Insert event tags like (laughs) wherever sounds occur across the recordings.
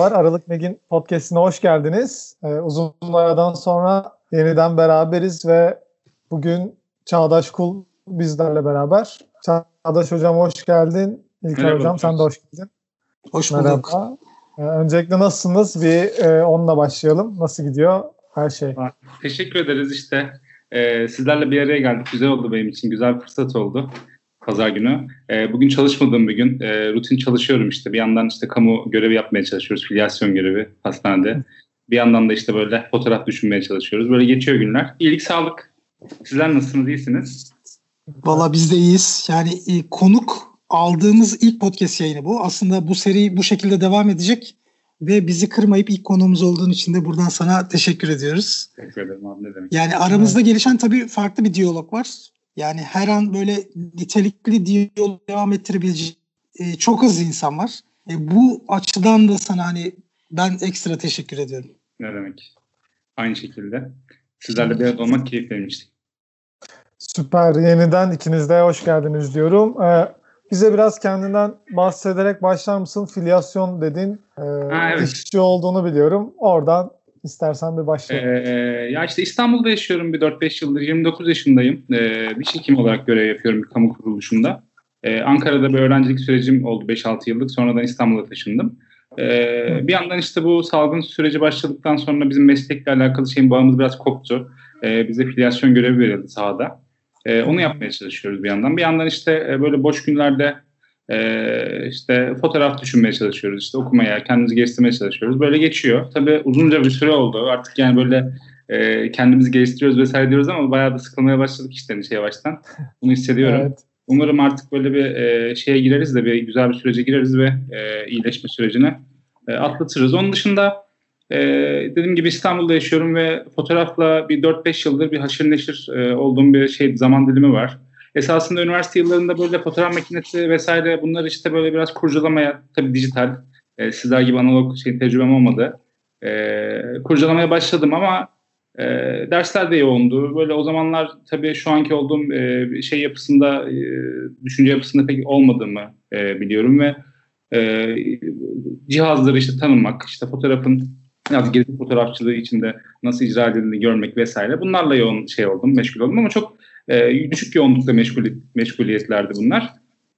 Merhabalar, Aralık Meg'in podcastine hoş geldiniz. Ee, uzun aradan sonra yeniden beraberiz ve bugün Çağdaş Kul bizlerle beraber. Çağdaş Hocam hoş geldin. İlker Merhaba, Hocam sen de hoş geldin. Hoş bulduk. Merhaba. Ee, öncelikle nasılsınız? Bir e, onunla başlayalım. Nasıl gidiyor her şey? Teşekkür ederiz işte. Ee, sizlerle bir araya geldik. Güzel oldu benim için. Güzel fırsat oldu pazar günü. E, bugün çalışmadığım bir gün. E, rutin çalışıyorum işte. Bir yandan işte kamu görevi yapmaya çalışıyoruz. Filyasyon görevi hastanede. Bir yandan da işte böyle fotoğraf düşünmeye çalışıyoruz. Böyle geçiyor günler. İyilik, sağlık. Sizler nasılsınız, iyisiniz? Valla biz de iyiyiz. Yani e, konuk aldığımız ilk podcast yayını bu. Aslında bu seri bu şekilde devam edecek. Ve bizi kırmayıp ilk konuğumuz olduğun için de buradan sana teşekkür ediyoruz. Teşekkür ederim abi ne demek. Yani aramızda gelişen tabii farklı bir diyalog var. Yani her an böyle nitelikli diyalog devam ettirebilecek e, çok az insan var. E, bu açıdan da sana hani ben ekstra teşekkür ediyorum. Ne demek. Aynı şekilde. Sizlerle bir arada olmak keyifliymişti. Süper. Yeniden ikiniz de hoş geldiniz diyorum. Ee, bize biraz kendinden bahsederek başlar mısın? Filyasyon dedin. Ee, ha, evet. işçi olduğunu biliyorum. Oradan İstersen bir başlayalım. Ee, ya işte İstanbul'da yaşıyorum bir 4-5 yıldır. 29 yaşındayım. Ee, diş hekimi olarak görev yapıyorum bir kamu kuruluşunda. Ee, Ankara'da bir öğrencilik sürecim oldu 5-6 yıllık. Sonradan İstanbul'a taşındım. Ee, bir yandan işte bu salgın süreci başladıktan sonra bizim meslekle alakalı şeyin bağımız biraz koptu. Ee, bize filyasyon görevi verildi sahada. Ee, onu yapmaya çalışıyoruz bir yandan. Bir yandan işte e, böyle boş günlerde ee, işte fotoğraf düşünmeye çalışıyoruz, işte okumaya, kendimizi geliştirmeye çalışıyoruz. Böyle geçiyor. Tabii uzunca bir süre oldu. Artık yani böyle e, kendimizi geliştiriyoruz vesaire diyoruz ama bayağı da sıkılmaya başladık işte işte yavaştan. Bunu hissediyorum. evet. Umarım artık böyle bir e, şeye gireriz de bir güzel bir sürece gireriz ve e, iyileşme sürecini e, atlatırız. Onun dışında e, dediğim gibi İstanbul'da yaşıyorum ve fotoğrafla bir 4-5 yıldır bir haşır neşir e, olduğum bir şey zaman dilimi var esasında üniversite yıllarında böyle fotoğraf makinesi vesaire bunları işte böyle biraz kurcalamaya tabii dijital e, sizler gibi analog şey tecrübem olmadı. E, kurcalamaya başladım ama e, dersler de yoğundu. Böyle o zamanlar tabii şu anki olduğum e, şey yapısında, e, düşünce yapısında pek olmadığımı e, biliyorum ve e, cihazları işte tanımak, işte fotoğrafın biraz gezi fotoğrafçılığı içinde nasıl icra edildiğini görmek vesaire bunlarla yoğun şey oldum, meşgul oldum ama çok e, düşük yoğunlukta meşgul, meşguliyetlerdi bunlar.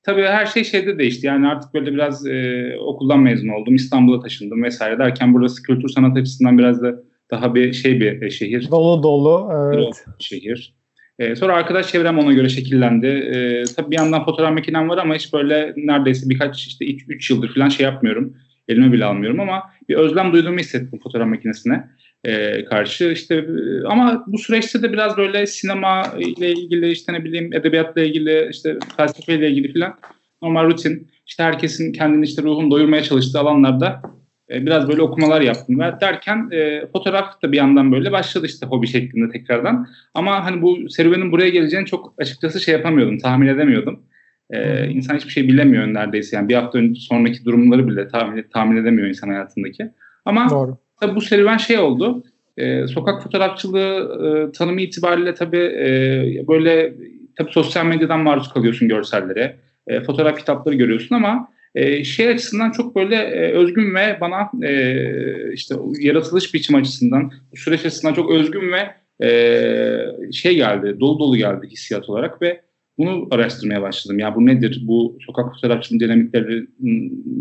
Tabii her şey şeyde değişti. Yani artık böyle biraz e, okuldan mezun oldum. İstanbul'a taşındım vesaire derken burası kültür sanat açısından biraz da daha bir şey bir e, şehir. Dolu dolu. Evet. şehir. E, sonra arkadaş çevrem ona göre şekillendi. E, tabii bir yandan fotoğraf makinem var ama hiç böyle neredeyse birkaç işte 3 yıldır falan şey yapmıyorum. Elime bile almıyorum ama bir özlem duyduğumu hissettim fotoğraf makinesine e, karşı işte e, ama bu süreçte de biraz böyle sinema ile ilgili işte ne bileyim edebiyatla ilgili işte felsefe ile ilgili falan normal rutin işte herkesin kendini işte ruhunu doyurmaya çalıştığı alanlarda e, biraz böyle okumalar yaptım ve derken e, fotoğraf da bir yandan böyle başladı işte hobi şeklinde tekrardan ama hani bu serüvenin buraya geleceğini çok açıkçası şey yapamıyordum tahmin edemiyordum. Ee, insan hiçbir şey bilemiyor neredeyse yani bir hafta önce sonraki durumları bile tahmin, tahmin edemiyor insan hayatındaki. Ama Doğru. Tabii bu serüven şey oldu. E, sokak fotoğrafçılığı e, tanımı itibariyle tabii e, böyle tabii sosyal medyadan maruz kalıyorsun görsellere. E, fotoğraf kitapları görüyorsun ama e, şey açısından çok böyle e, özgün ve bana e, işte yaratılış biçim açısından süreç açısından çok özgün ve e, şey geldi, dolu dolu geldi hissiyat olarak ve bunu araştırmaya başladım. Ya bu nedir? Bu sokak fotoğrafçılığının dinamikleri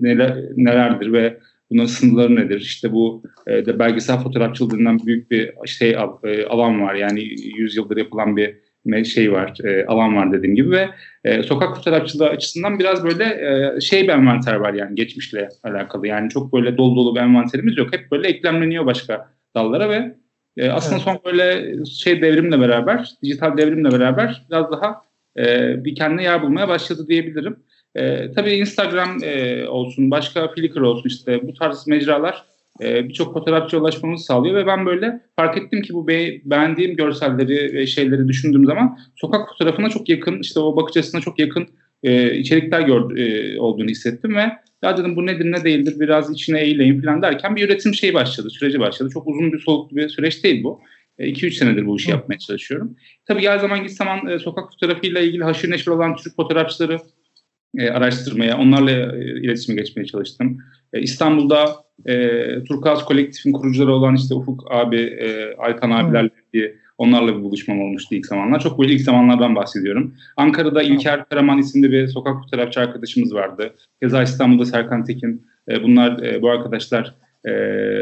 neler, nelerdir ve Bunun sınırları nedir? İşte bu e, de belgesel fotoğrafçılığından büyük bir şey e, alan var. Yani 100 yıldır yapılan bir şey var, e, alan var dediğim gibi ve e, sokak fotoğrafçılığı açısından biraz böyle e, şey bir envanter var yani geçmişle alakalı. Yani çok böyle dolu dolu bir envanterimiz yok. Hep böyle eklemleniyor başka dallara ve e, aslında evet. son böyle şey devrimle beraber, dijital devrimle beraber biraz daha e, bir kendine yer bulmaya başladı diyebilirim. E, tabii Instagram e, olsun, başka Flickr olsun işte bu tarz mecralar e, birçok fotoğrafçı ulaşmamızı sağlıyor ve ben böyle fark ettim ki bu be- beğendiğim görselleri ve şeyleri düşündüğüm zaman sokak fotoğrafına çok yakın, işte o bakış açısına çok yakın e, içerikler gör, e, olduğunu hissettim ve ya dedim bu nedir ne değildir biraz içine eğileyim falan derken bir üretim şeyi başladı, süreci başladı. Çok uzun bir soluklu bir süreç değil bu. 2-3 e, senedir bu işi yapmaya çalışıyorum. Tabii her zaman git zaman e, sokak fotoğrafıyla ilgili haşır neşir olan Türk fotoğrafçıları e, araştırmaya, onlarla e, iletişime geçmeye çalıştım. E, İstanbul'da e, Turkuaz Kolektif'in kurucuları olan işte Ufuk abi, e, Aykan abilerle bir onlarla bir buluşmam olmuştu ilk zamanlar. Çok böyle ilk zamanlardan bahsediyorum. Ankara'da İlker Karaman isimli bir sokak fotoğrafçı arkadaşımız vardı. Keza İstanbul'da Serkan Tekin. E, bunlar e, bu arkadaşlar e,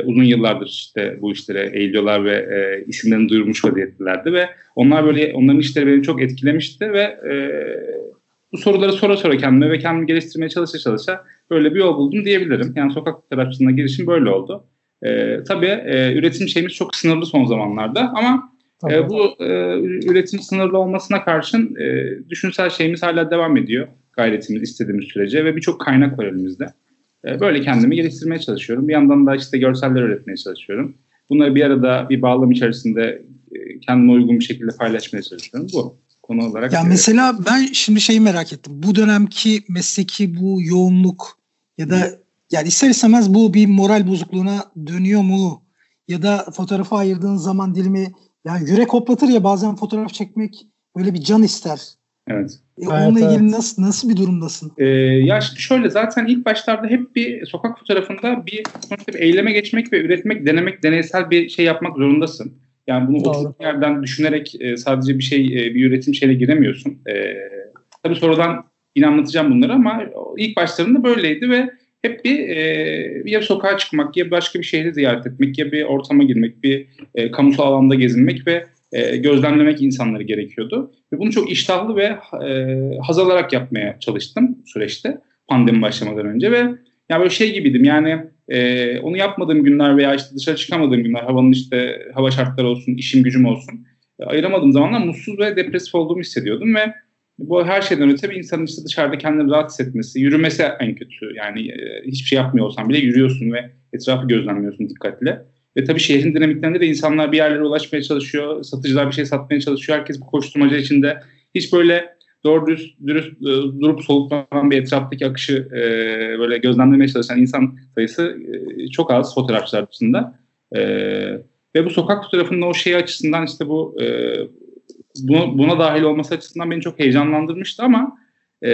uzun yıllardır işte bu işlere eğiliyorlar ve e, isimlerini duyurmuş vaziyettelerdi ve onlar böyle onların işleri beni çok etkilemişti ve e, bu soruları sonra sonra kendime ve kendimi geliştirmeye çalışa çalışa böyle bir yol buldum diyebilirim. Yani sokak fotoğrafçılığına girişim böyle oldu. E, tabii e, üretim şeyimiz çok sınırlı son zamanlarda ama e, bu e, üretim sınırlı olmasına karşın e, düşünsel şeyimiz hala devam ediyor. Gayretimiz istediğimiz sürece ve birçok kaynak var elimizde. E, böyle kendimi geliştirmeye çalışıyorum. Bir yandan da işte görseller üretmeye çalışıyorum. Bunları bir arada bir bağlam içerisinde e, kendime uygun bir şekilde paylaşmaya çalışıyorum. Bu konu olarak. Ya mesela ben şimdi şeyi merak ettim. Bu dönemki mesleki bu yoğunluk ya da yani ister istemez bu bir moral bozukluğuna dönüyor mu? Ya da fotoğrafa ayırdığın zaman dilimi yani yürek hoplatır ya bazen fotoğraf çekmek böyle bir can ister. Evet. E, onunla evet, ilgili evet. nasıl nasıl bir durumdasın? Ee, ya şöyle zaten ilk başlarda hep bir sokak fotoğrafında bir sonuçta bir eyleme geçmek ve üretmek, denemek, deneysel bir şey yapmak zorundasın. Yani bunu Doğru. oturduğun yerden düşünerek e, sadece bir şey, e, bir üretim şeyle giremiyorsun. E, tabii sonradan yine anlatacağım bunları ama ilk başlarında böyleydi ve hep bir e, ya sokağa çıkmak ya başka bir şehri ziyaret etmek ya bir ortama girmek, bir e, kamusal alanda gezinmek ve e, gözlemlemek insanları gerekiyordu. Ve bunu çok iştahlı ve e, haz alarak yapmaya çalıştım süreçte pandemi başlamadan önce ve yani böyle şey gibiydim yani e, onu yapmadığım günler veya işte dışarı çıkamadığım günler havanın işte hava şartları olsun, işim gücüm olsun e, ayıramadığım zamanlar mutsuz ve depresif olduğumu hissediyordum ve bu her şeyden öte bir insanın işte dışarıda kendini rahat hissetmesi, yürümesi en kötü. Yani e, hiçbir şey yapmıyor olsan bile yürüyorsun ve etrafı gözlemliyorsun dikkatle. Ve tabii şehrin dinamiklerinde de insanlar bir yerlere ulaşmaya çalışıyor. Satıcılar bir şey satmaya çalışıyor. Herkes bu koşturmaca içinde. Hiç böyle doğru dürüst, dürüst e, durup soluklanan bir etraftaki akışı e, böyle gözlemlemeye çalışan insan sayısı e, çok az fotoğrafçılar dışında. E, ve bu sokak fotoğrafının o şey açısından işte bu e, buna, buna dahil olması açısından beni çok heyecanlandırmıştı ama e,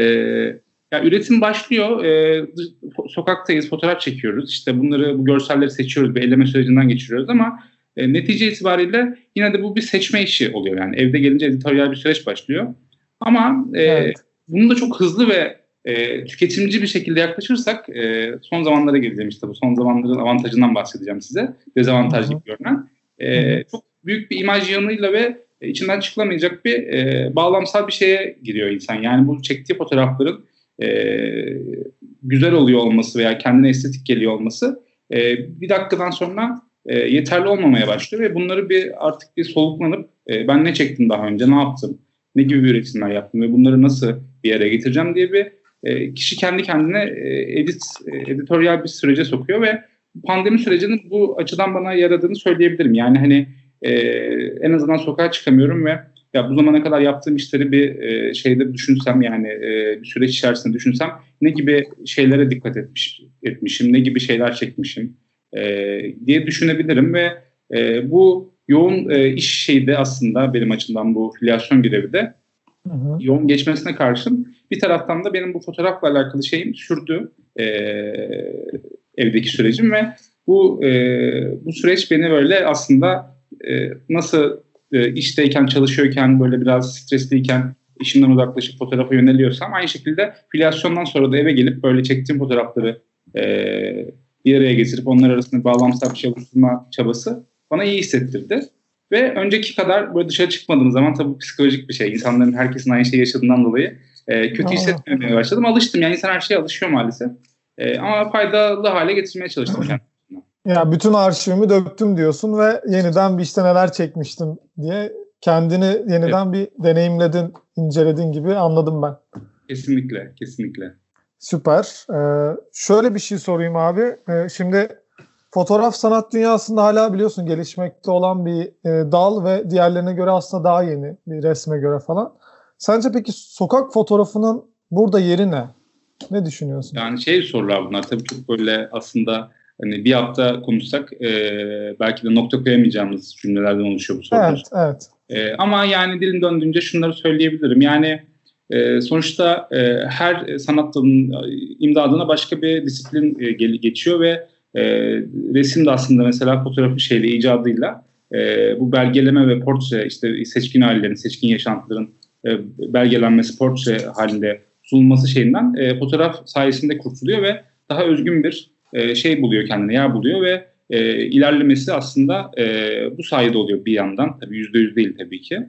ya üretim başlıyor. E, sokaktayız, fotoğraf çekiyoruz. İşte bunları, bu görselleri seçiyoruz, bir eleme sürecinden geçiriyoruz ama e, netice itibariyle yine de bu bir seçme işi oluyor. Yani evde gelince editoryal bir süreç başlıyor. Ama e, evet. bunu da çok hızlı ve e, tüketimci bir şekilde yaklaşırsak e, son zamanlara geleceğim işte bu son zamanların avantajından bahsedeceğim size. Dezavantaj gibi görünen. E, çok büyük bir imaj yanıyla ve içinden çıkılamayacak bir e, bağlamsal bir şeye giriyor insan. Yani bu çektiği fotoğrafların e, güzel oluyor olması veya kendine estetik geliyor olması e, bir dakikadan sonra e, yeterli olmamaya başlıyor ve bunları bir artık bir soluklanıp e, ben ne çektim daha önce, ne yaptım, ne gibi üretimler yaptım ve bunları nasıl bir yere getireceğim diye bir e, kişi kendi kendine e, edit e, editoryal bir sürece sokuyor ve pandemi sürecinin bu açıdan bana yaradığını söyleyebilirim. Yani hani e, en azından sokağa çıkamıyorum ve ya bu zamana kadar yaptığım işleri bir e, şeyde düşünsem yani e, bir süreç içerisinde düşünsem ne gibi şeylere dikkat etmiş etmişim, ne gibi şeyler çekmişim e, diye düşünebilirim ve e, bu yoğun e, iş şeyde aslında benim açımdan bu filyasyon görevi de hı hı. yoğun geçmesine karşın bir taraftan da benim bu fotoğrafla alakalı şeyim sürdü e, evdeki sürecim ve bu e, bu süreç beni böyle aslında e, nasıl e, işteyken, çalışıyorken, böyle biraz stresliyken işimden uzaklaşıp fotoğrafa yöneliyorsam aynı şekilde filyasyondan sonra da eve gelip böyle çektiğim fotoğrafları e, bir araya getirip onlar arasında bağlamsal bir şey oluşturma çabası bana iyi hissettirdi. Ve önceki kadar böyle dışarı çıkmadığım zaman tabii psikolojik bir şey. İnsanların herkesin aynı şeyi yaşadığından dolayı e, kötü hissetmemeye başladım. Alıştım yani insan her şeye alışıyor maalesef. E, ama faydalı hale getirmeye çalıştım kendimi. Ya bütün arşivimi döktüm diyorsun ve yeniden bir işte neler çekmiştim diye kendini yeniden evet. bir deneyimledin, inceledin gibi anladım ben. Kesinlikle, kesinlikle. Süper. Ee, şöyle bir şey sorayım abi. Ee, şimdi fotoğraf sanat dünyasında hala biliyorsun gelişmekte olan bir e, dal ve diğerlerine göre aslında daha yeni bir resme göre falan. Sence peki sokak fotoğrafının burada yeri ne? Ne düşünüyorsun? Yani şey sorular bunlar tabii çok böyle aslında hani bir hafta konuşsak e, belki de nokta koyamayacağımız cümlelerden oluşuyor bu sorular. Evet, evet. E, ama yani dilim döndüğünce şunları söyleyebilirim. Yani e, sonuçta e, her sanat dalının imdadına başka bir disiplin e, geçiyor ve E, resim de aslında mesela fotoğrafın şeyle icadıyla e, bu belgeleme ve portre işte seçkin ailelerin, seçkin yaşantıların e, belgelenmesi portre halinde sunulması şeyinden e, fotoğraf sayesinde kurtuluyor ve daha özgün bir e, şey buluyor kendine, yer buluyor ve e, ilerlemesi aslında e, bu sayede oluyor bir yandan. Tabii yüzde yüz değil tabii ki.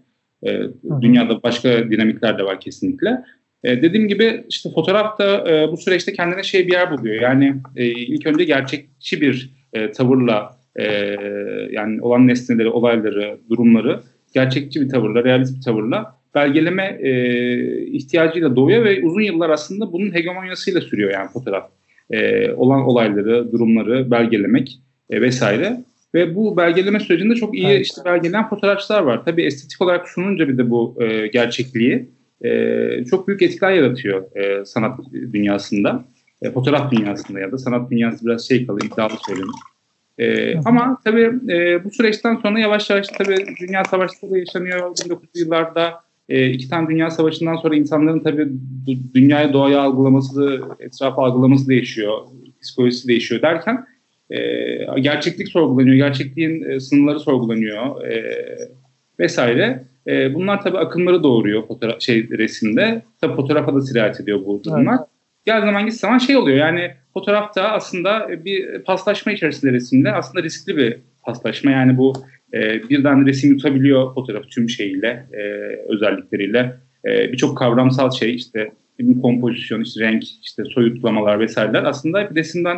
E, dünyada başka dinamikler de var kesinlikle. E, dediğim gibi işte fotoğraf e, bu süreçte kendine şey bir yer buluyor. Yani e, ilk önce gerçekçi bir e, tavırla e, yani olan nesneleri, olayları, durumları gerçekçi bir tavırla, realist bir tavırla belgeleme e, ihtiyacıyla doğuyor ve uzun yıllar aslında bunun hegemonyasıyla sürüyor yani fotoğraf. E, olan olayları, durumları belgelemek e, vesaire. Ve bu belgeleme sürecinde çok iyi evet. işte belgelenen fotoğrafçılar var. Tabii estetik olarak sununca bir de bu e, gerçekliği e, çok büyük etkiler yaratıyor e, sanat dünyasında. E, fotoğraf dünyasında ya da sanat dünyası biraz şey kalır, iddialı söylenir. E, ama tabii e, bu süreçten sonra yavaş yavaş tabii dünya savaşları yaşanıyor 1900'lü yıllarda. E, iki tane dünya savaşından sonra insanların tabii dünyayı doğaya algılaması, etrafı algılaması değişiyor, psikolojisi değişiyor derken e, gerçeklik sorgulanıyor, gerçekliğin e, sınırları sorgulanıyor e, vesaire. E, bunlar tabii akımları doğuruyor fotoğraf şey resimde. Tabii fotoğrafa da sirayet ediyor bu durumlar. Evet. Gel zaman git zaman şey oluyor yani fotoğrafta aslında bir paslaşma içerisinde resimde aslında riskli bir paslaşma. Yani bu e, birden resim yutabiliyor fotoğraf tüm şeyiyle, e, özellikleriyle. E, Birçok kavramsal şey işte kompozisyon, işte renk, işte soyutlamalar vesaireler aslında bir resimden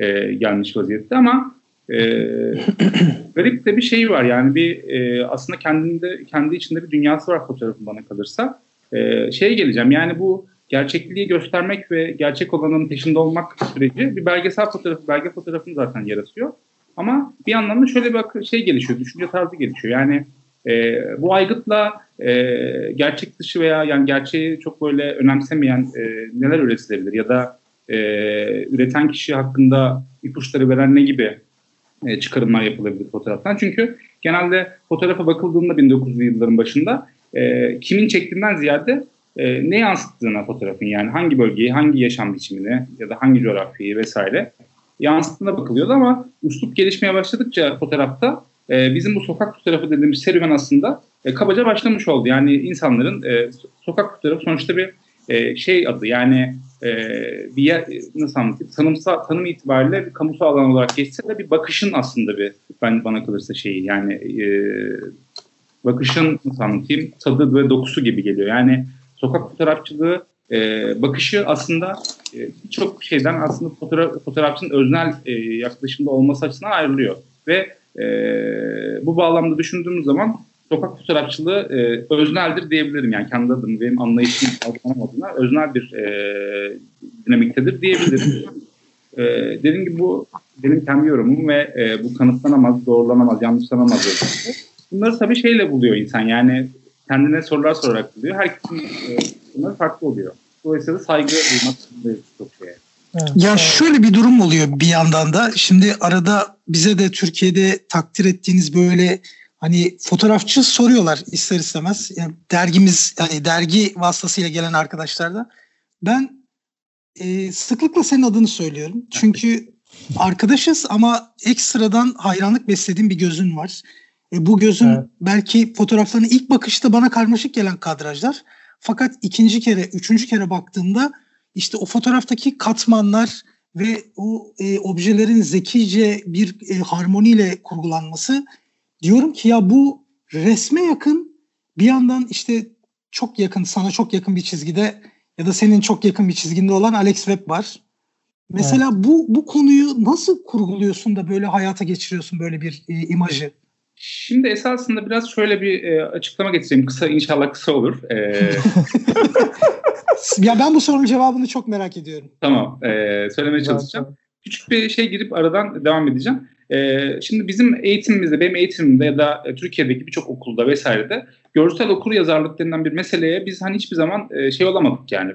e, gelmiş vaziyette ama e, (clears throat) garip de bir şey var yani bir e, aslında kendinde kendi içinde bir dünyası var fotoğrafın bana kalırsa. E, şeye geleceğim yani bu gerçekliği göstermek ve gerçek olanın peşinde olmak süreci bir belgesel fotoğrafı, belge fotoğrafını zaten yaratıyor. Ama bir yandan da şöyle bir şey gelişiyor, düşünce tarzı gelişiyor. Yani e, bu aygıtla e, gerçek dışı veya yani gerçeği çok böyle önemsemeyen e, neler üretilebilir ya da e, üreten kişi hakkında ipuçları veren ne gibi e, çıkarımlar yapılabilir fotoğraftan. Çünkü genelde fotoğrafa bakıldığında 1900'lü yılların başında e, kimin çektiğinden ziyade e, ne yansıttığına fotoğrafın yani hangi bölgeyi, hangi yaşam biçimini ya da hangi coğrafyayı vesaire yansıttığına bakılıyordu ama üslup gelişmeye başladıkça fotoğrafta e, bizim bu sokak fotoğrafı dediğimiz serüven aslında e, kabaca başlamış oldu. Yani insanların e, sokak fotoğrafı sonuçta bir e, şey adı yani e, bir yer, nasıl anlatayım tanımsal, tanım itibariyle bir kamusal alan olarak geçse de bir bakışın aslında bir ben bana kalırsa şeyi yani e, bakışın nasıl anlatayım tadı ve dokusu gibi geliyor. Yani sokak fotoğrafçılığı e, bakışı aslında e, birçok şeyden aslında fotoğraf, fotoğrafçının öznel e, yaklaşımda olması açısından ayrılıyor. Ve e, bu bağlamda düşündüğümüz zaman sokak fotoğrafçılığı e, özneldir diyebilirim. Yani kendi adım benim anlayışım adına öznel bir e, dinamiktedir diyebilirim. e, dediğim gibi bu benim kendi yorumum ve e, bu kanıtlanamaz, doğrulanamaz, yanlışlanamaz. Bunları tabii şeyle buluyor insan yani kendine sorular sorarak buluyor. Herkesin e, bunları farklı oluyor. Dolayısıyla saygı duymak çok şeye. ya şöyle bir durum oluyor bir yandan da. Şimdi arada bize de Türkiye'de takdir ettiğiniz böyle hani fotoğrafçı soruyorlar ister istemez. Yani dergimiz yani dergi vasıtasıyla gelen arkadaşlar da. Ben e, sıklıkla senin adını söylüyorum. Çünkü (laughs) arkadaşız ama ekstradan hayranlık beslediğim bir gözün var. E, bu gözün evet. belki fotoğraflarına ilk bakışta bana karmaşık gelen kadrajlar. Fakat ikinci kere, üçüncü kere baktığımda işte o fotoğraftaki katmanlar ve o e, objelerin zekice bir e, harmoniyle kurgulanması diyorum ki ya bu resme yakın bir yandan işte çok yakın sana çok yakın bir çizgide ya da senin çok yakın bir çizginde olan Alex Webb var. Mesela evet. bu bu konuyu nasıl kurguluyorsun da böyle hayata geçiriyorsun böyle bir e, imajı? Şimdi esasında biraz şöyle bir e, açıklama getireyim. Kısa inşallah kısa olur. E, (laughs) ya ben bu sorunun cevabını çok merak ediyorum. Tamam. E, söylemeye çalışacağım. Küçük bir şey girip aradan devam edeceğim. E, şimdi bizim eğitimimizde, benim eğitimimde ya da e, Türkiye'deki birçok okulda vesairede görsel okur yazarlık denilen bir meseleye biz hani hiçbir zaman e, şey olamadık yani.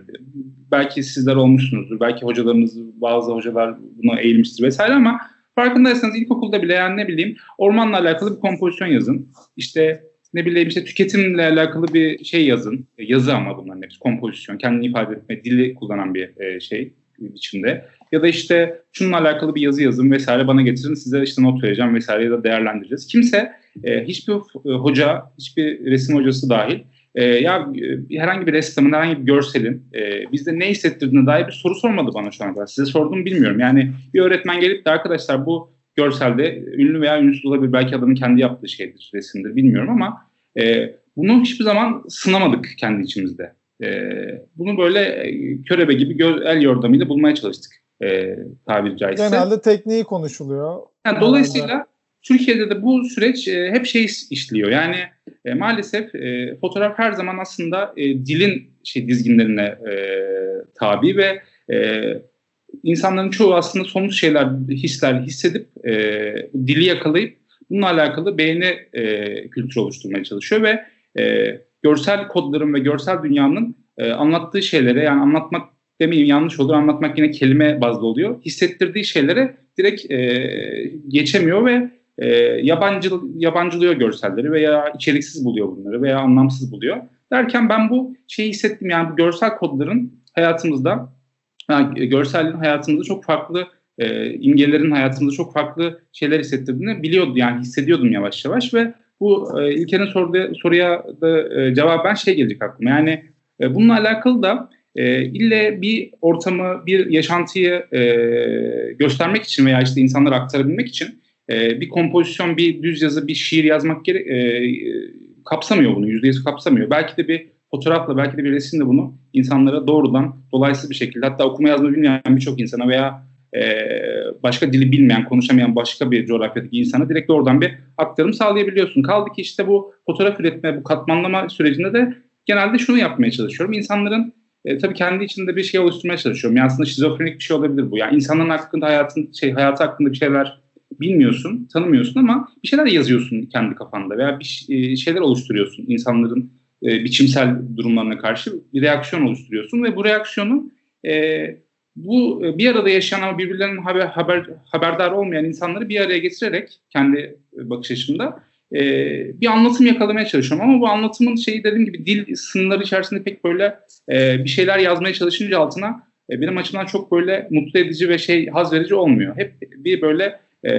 Belki sizler olmuşsunuzdur, belki hocalarınız, bazı hocalar buna eğilmiştir vesaire ama Farkındaysanız ilkokulda bile yani ne bileyim ormanla alakalı bir kompozisyon yazın. İşte ne bileyim işte tüketimle alakalı bir şey yazın. Yazı ama bunların hepsi kompozisyon. Kendini ifade etme, dili kullanan bir e, şey. biçimde. Ya da işte şununla alakalı bir yazı yazın vesaire bana getirin size işte not vereceğim vesaire ya da değerlendireceğiz. Kimse e, hiçbir e, hoca, hiçbir resim hocası dahil e, ya e, herhangi bir ressamın, herhangi bir görselin e, bizde ne hissettirdiğine dair bir soru sormadı bana şu ana kadar. Size sordum bilmiyorum. Yani bir öğretmen gelip de arkadaşlar bu görselde ünlü veya ünsüz olabilir. Belki adamın kendi yaptığı şeydir, resimdir bilmiyorum ama e, bunu hiçbir zaman sınamadık kendi içimizde. E, bunu böyle e, körebe gibi göz, el yordamıyla bulmaya çalıştık e, tabiri caizse. Genelde tekniği konuşuluyor. Yani dolayısıyla Türkiye'de de bu süreç e, hep şey işliyor. Yani e, maalesef e, fotoğraf her zaman aslında e, dilin şey dizginlerine e, tabi ve e, insanların çoğu aslında somut şeyler, hisler hissedip e, dili yakalayıp bununla alakalı beğeni e, kültürü oluşturmaya çalışıyor ve e, görsel kodların ve görsel dünyanın e, anlattığı şeylere yani anlatmak demeyeyim yanlış olur anlatmak yine kelime bazlı oluyor. Hissettirdiği şeylere direkt e, geçemiyor ve e, yabancı yabancılıyor görselleri veya içeriksiz buluyor bunları veya anlamsız buluyor. Derken ben bu şeyi hissettim yani bu görsel kodların hayatımızda yani görselliğin hayatımızda çok farklı e, imgelerin hayatımızda çok farklı şeyler hissettirdiğini biliyordu yani hissediyordum yavaş yavaş ve bu e, İlker'in soruya da e, cevaben şey gelecek aklıma. Yani e, bununla alakalı da e, ille bir ortamı, bir yaşantıyı e, göstermek için veya işte insanlara aktarabilmek için e, bir kompozisyon, bir düz yazı, bir şiir yazmak gere- e, kapsamıyor bunu. Yüzde yüz kapsamıyor. Belki de bir fotoğrafla, belki de bir resimle bunu insanlara doğrudan, dolaysız bir şekilde hatta okuma yazma bilmeyen birçok insana veya e, başka dili bilmeyen, konuşamayan başka bir coğrafyadaki insana direkt oradan bir aktarım sağlayabiliyorsun. Kaldı ki işte bu fotoğraf üretme, bu katmanlama sürecinde de genelde şunu yapmaya çalışıyorum. İnsanların e, tabii kendi içinde bir şey oluşturmaya çalışıyorum. Yani aslında şizofrenik bir şey olabilir bu. Yani insanların hakkında hayatın şey hayatı hakkında bir şeyler bilmiyorsun, tanımıyorsun ama bir şeyler yazıyorsun kendi kafanda veya bir e, şeyler oluşturuyorsun insanların e, biçimsel durumlarına karşı bir reaksiyon oluşturuyorsun ve bu reaksiyonu e, bu e, bir arada yaşayan ama birbirlerinin haber, haber haberdar olmayan insanları bir araya getirerek kendi bakış açımda e, bir anlatım yakalamaya çalışıyorum ama bu anlatımın şeyi dediğim gibi dil sınırları içerisinde pek böyle e, bir şeyler yazmaya çalışınca altına e, benim açımdan çok böyle mutlu edici ve şey haz verici olmuyor. Hep bir böyle e,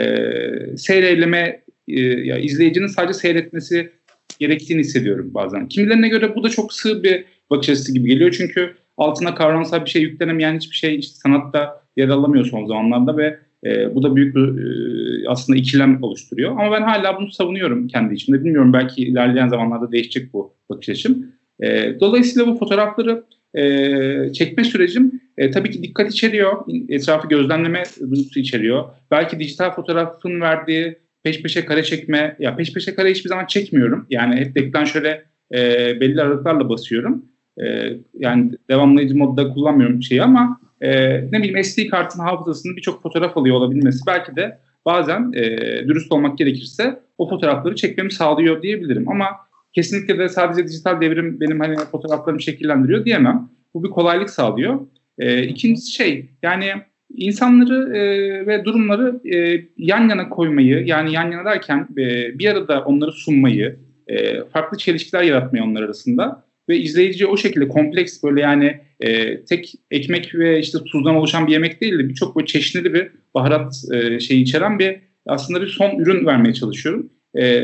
seyreyleme e, ya izleyicinin sadece seyretmesi gerektiğini hissediyorum bazen. Kimilerine göre bu da çok sığ bir bakış açısı gibi geliyor çünkü altına kavramsal bir şey yüklenemeyen hiçbir şey işte sanatta yer alamıyor son zamanlarda ve e, bu da büyük bir e, aslında ikilem oluşturuyor. Ama ben hala bunu savunuyorum kendi içimde. Bilmiyorum belki ilerleyen zamanlarda değişecek bu bakış açım. E, dolayısıyla bu fotoğrafları e, çekme sürecim e, tabii ki dikkat içeriyor. Etrafı gözlemleme duygusu içeriyor. Belki dijital fotoğrafın verdiği peş peşe kare çekme, ya peş peşe kare hiçbir zaman çekmiyorum. Yani hep deklanşöre e, belli aralıklarla basıyorum. E, yani devamlayıcı modda kullanmıyorum şeyi ama e, ne bileyim SD kartın hafızasının birçok fotoğraf alıyor olabilmesi belki de bazen e, dürüst olmak gerekirse o fotoğrafları çekmemi sağlıyor diyebilirim. Ama kesinlikle de sadece dijital devrim benim hani fotoğraflarımı şekillendiriyor diyemem. Bu bir kolaylık sağlıyor. E, ikincisi şey yani insanları e, ve durumları e, yan yana koymayı yani yan yana derken e, bir arada onları sunmayı, e, farklı çelişkiler yaratmayı onlar arasında ve izleyici o şekilde kompleks böyle yani e, tek ekmek ve işte tuzdan oluşan bir yemek değil de birçok böyle çeşitli bir baharat e, şeyi içeren bir aslında bir son ürün vermeye çalışıyorum. E,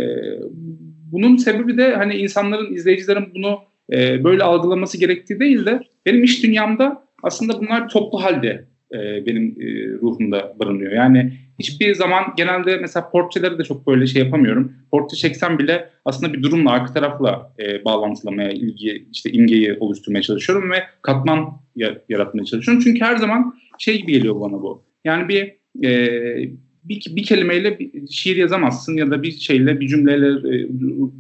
bunun sebebi de hani insanların, izleyicilerin bunu e, böyle algılaması gerektiği değil de benim iş dünyamda aslında bunlar toplu halde e, benim e, ruhumda barınıyor. Yani hiçbir zaman genelde mesela portreleri de çok böyle şey yapamıyorum. Portre çeksem bile aslında bir durumla arka tarafla e, bağlantılamaya, ilgi, işte imgeyi oluşturmaya çalışıyorum ve katman yaratmaya çalışıyorum. Çünkü her zaman şey gibi geliyor bana bu. Yani bir e, bir, bir kelimeyle bir şiir yazamazsın ya da bir şeyle bir cümleyle e,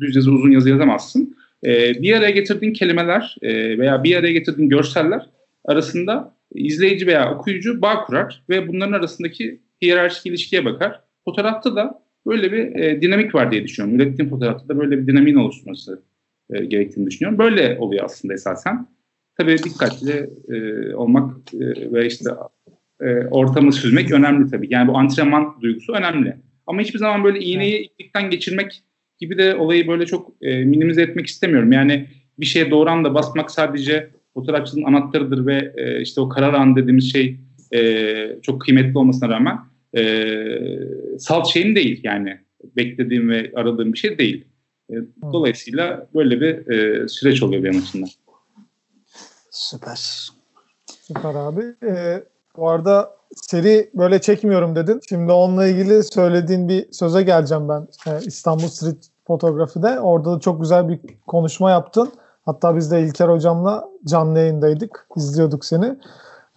düz yazı uzun yazı yazamazsın. E, bir araya getirdiğin kelimeler e, veya bir araya getirdiğin görseller arasında izleyici veya okuyucu bağ kurar ve bunların arasındaki hiyerarşik ilişkiye bakar. Fotoğrafta da böyle bir e, dinamik var diye düşünüyorum. Ürettiğim fotoğrafta da böyle bir dinamiğin oluşması e, gerektiğini düşünüyorum. Böyle oluyor aslında esasen. Tabii dikkatli e, olmak e, ve işte e, ortamı süzmek önemli tabii. Yani bu antrenman duygusu önemli. Ama hiçbir zaman böyle iğneyi iplikten geçirmek gibi de olayı böyle çok e, minimize etmek istemiyorum. Yani bir şeye doğru anda basmak sadece fotoğrafçının anahtarıdır ve e, işte o karar an dediğimiz şey e, çok kıymetli olmasına rağmen e, salt şeyim değil yani beklediğim ve aradığım bir şey değil. E, dolayısıyla böyle bir e, süreç oluyor benim açımdan. Süper. Süper abi. Ee, bu arada seri böyle çekmiyorum dedin. Şimdi onunla ilgili söylediğin bir söze geleceğim ben. Ee, İstanbul Street Fotoğrafı'da. Orada da çok güzel bir konuşma yaptın. Hatta biz de İlker hocamla canlı yayındaydık. izliyorduk seni.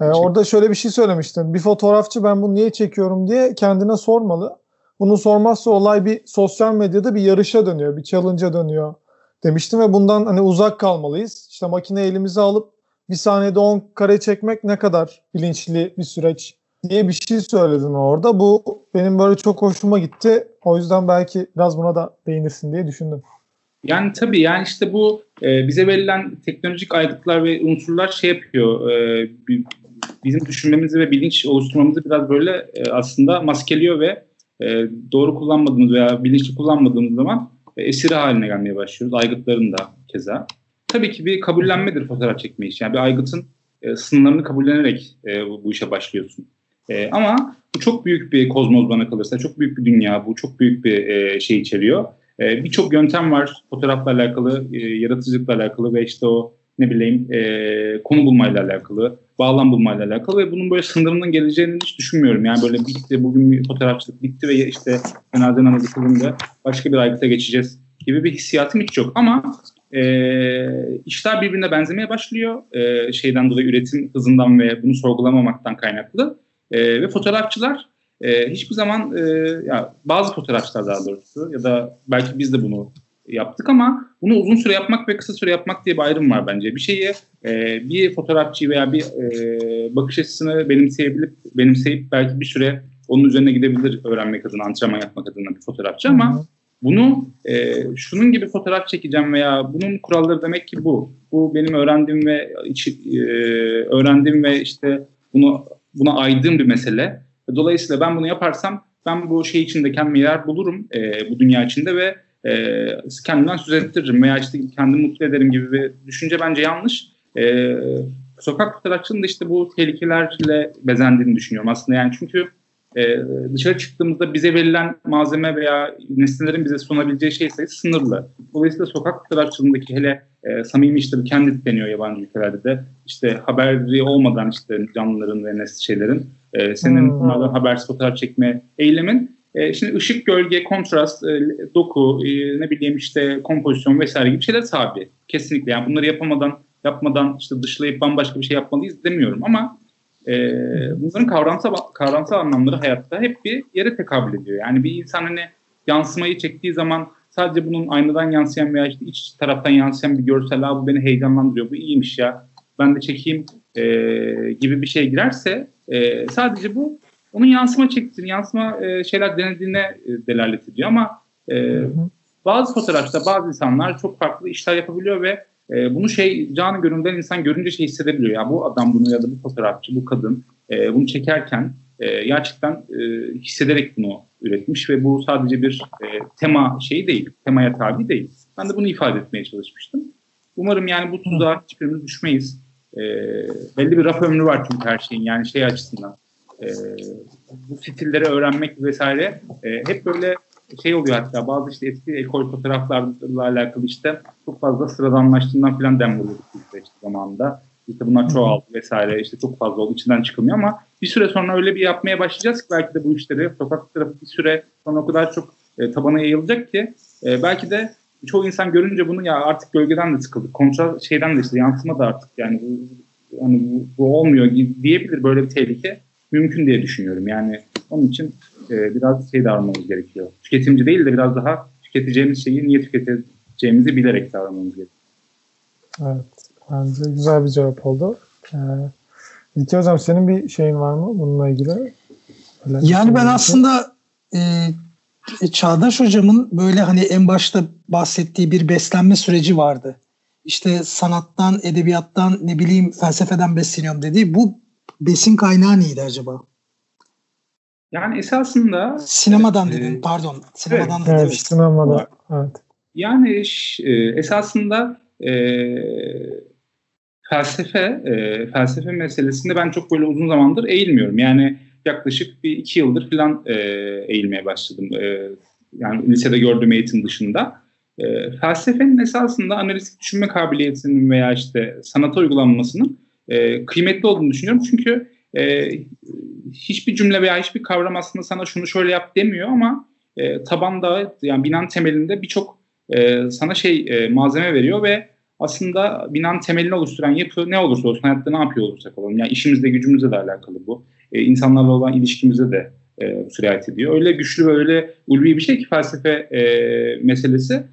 Ee, orada şöyle bir şey söylemiştin. Bir fotoğrafçı ben bunu niye çekiyorum diye kendine sormalı. Bunu sormazsa olay bir sosyal medyada bir yarışa dönüyor, bir challenge'a dönüyor demiştim ve bundan hani uzak kalmalıyız. İşte makine elimize alıp bir saniyede 10 kare çekmek ne kadar bilinçli bir süreç diye bir şey söyledin orada. Bu benim böyle çok hoşuma gitti. O yüzden belki biraz buna da değinirsin diye düşündüm. Yani tabii yani işte bu e, bize verilen teknolojik aygıtlar ve unsurlar şey yapıyor. E, bizim düşünmemizi ve bilinç oluşturmamızı biraz böyle e, aslında maskeliyor ve e, doğru kullanmadığımız veya bilinçli kullanmadığımız zaman e, esiri haline gelmeye başlıyoruz. Aygıtların da keza. Tabii ki bir kabullenmedir fotoğraf çekme işi. Yani bir aygıtın e, sınırlarını kabullenerek e, bu, bu işe başlıyorsun. E, ama bu çok büyük bir kozmoz bana kalırsa. Çok büyük bir dünya bu. Çok büyük bir e, şey içeriyor. E, Birçok yöntem var fotoğrafla alakalı, e, yaratıcılıkla alakalı ve işte o ne bileyim e, konu bulmayla alakalı, bağlam bulmayla alakalı ve bunun böyle sınırının geleceğini hiç düşünmüyorum. Yani böyle bitti, bugün bir fotoğrafçılık bitti ve işte cenaze namazı kılındı, başka bir aygıta geçeceğiz gibi bir hissiyatım hiç yok. Ama e, işler birbirine benzemeye başlıyor. E, şeyden dolayı üretim hızından ve bunu sorgulamamaktan kaynaklı. E, ve fotoğrafçılar e, hiçbir zaman e, ya bazı fotoğrafçılar daha doğrusu ya da belki biz de bunu yaptık ama bunu uzun süre yapmak ve kısa süre yapmak diye bir ayrım var bence. Bir şeyi e, bir fotoğrafçı veya bir e, bakış açısını benimseyebilip benimseyip belki bir süre onun üzerine gidebilir öğrenmek adına, antrenman yapmak adına bir fotoğrafçı ama bunu e, şunun gibi fotoğraf çekeceğim veya bunun kuralları demek ki bu. Bu benim öğrendiğim ve e, öğrendiğim ve işte bunu buna aydığım bir mesele. Dolayısıyla ben bunu yaparsam ben bu şey içinde kendime yer bulurum e, bu dünya içinde ve e, kendimden söz ettiririm veya işte kendimi mutlu ederim gibi bir düşünce bence yanlış. E, sokak fotoğrafçının da işte bu tehlikelerle bezendiğini düşünüyorum aslında yani çünkü e, dışarı çıktığımızda bize verilen malzeme veya nesnelerin bize sunabileceği şey sayısı sınırlı. Dolayısıyla sokak fotoğrafçılığındaki hele e, samimi işte kendi deniyor yabancı ülkelerde de işte haberi olmadan işte canlıların ve nesli şeylerin e, senin hmm. bunlardan habersiz fotoğraf çekme eylemin e, şimdi ışık, gölge, kontrast, e, doku, e, ne bileyim işte kompozisyon vesaire gibi şeyler tabi. Kesinlikle yani bunları yapamadan, yapmadan işte dışlayıp bambaşka bir şey yapmalıyız demiyorum ama e, bunların kavramsal kavramsal anlamları hayatta hep bir yere tekabül ediyor. Yani bir insan hani yansımayı çektiği zaman sadece bunun aynadan yansıyan veya işte iç taraftan yansıyan bir görsel bu beni heyecanlandırıyor, bu iyiymiş ya ben de çekeyim e, gibi bir şey girerse e, sadece bu onun yansıma çektiğini, yansıma e, şeyler denediğine e, delalet ediyor ama e, bazı fotoğrafta bazı insanlar çok farklı işler yapabiliyor ve e, bunu şey canı gönülden insan görünce şey hissedebiliyor. Ya bu adam bunu ya da bu fotoğrafçı, bu kadın e, bunu çekerken e, gerçekten e, hissederek bunu üretmiş ve bu sadece bir e, tema şeyi değil, temaya tabi değil. Ben de bunu ifade etmeye çalışmıştım. Umarım yani bu tuzağa hiçbirimiz düşmeyiz. E, belli bir raf ömrü var çünkü her şeyin yani şey açısından. E, bu stilleri öğrenmek vesaire e, hep böyle şey oluyor hatta bazı işte eski ekol fotoğraflarla alakalı işte çok fazla sıradanlaştığından falan dem vuruyorduk işte zamanında. İşte bunlar çoğaldı vesaire işte çok fazla oldu içinden çıkılmıyor ama bir süre sonra öyle bir yapmaya başlayacağız ki belki de bu işleri sokak tarafı bir süre sonra o kadar çok e, tabana yayılacak ki e, belki de çoğu insan görünce bunu ya artık gölgeden de sıkıldık. Kontra şeyden de işte yansıma da artık yani bu, yani bu, bu olmuyor diyebilir böyle bir tehlike mümkün diye düşünüyorum. Yani onun için e, biraz şey davranmamız gerekiyor. Tüketimci değil de biraz daha tüketeceğimiz şeyi niye tüketeceğimizi bilerek davranmamız gerekiyor. Evet. Bence güzel bir cevap oldu. Ee, İlki Hocam senin bir şeyin var mı bununla ilgili? Öyle yani ben aslında e, Çağdaş Hocam'ın böyle hani en başta bahsettiği bir beslenme süreci vardı. İşte sanattan, edebiyattan, ne bileyim felsefeden besleniyorum dediği. Bu besin kaynağı neydi acaba? Yani esasında sinemadan e, dedin pardon sinemadan evet, evet sinemadan evet. Yani e, esasında e, felsefe e, felsefe meselesinde ben çok böyle uzun zamandır eğilmiyorum. Yani yaklaşık bir iki yıldır falan e, eğilmeye başladım. E, yani lisede gördüğüm eğitim dışında. E, felsefenin esasında analitik düşünme kabiliyetinin veya işte sanata uygulanmasının e, kıymetli olduğunu düşünüyorum. Çünkü e, hiçbir cümle veya hiçbir kavram aslında sana şunu şöyle yap demiyor ama e, tabanda yani binanın temelinde birçok e, sana şey e, malzeme veriyor ve aslında binanın temelini oluşturan yapı ne olursa olsun hayatta ne yapıyor olursak olalım. Yani işimizde gücümüzle de alakalı bu. E, insanlarla olan ilişkimize de e, sirayet ediyor. Öyle güçlü ve öyle ulvi bir şey ki felsefe e, meselesi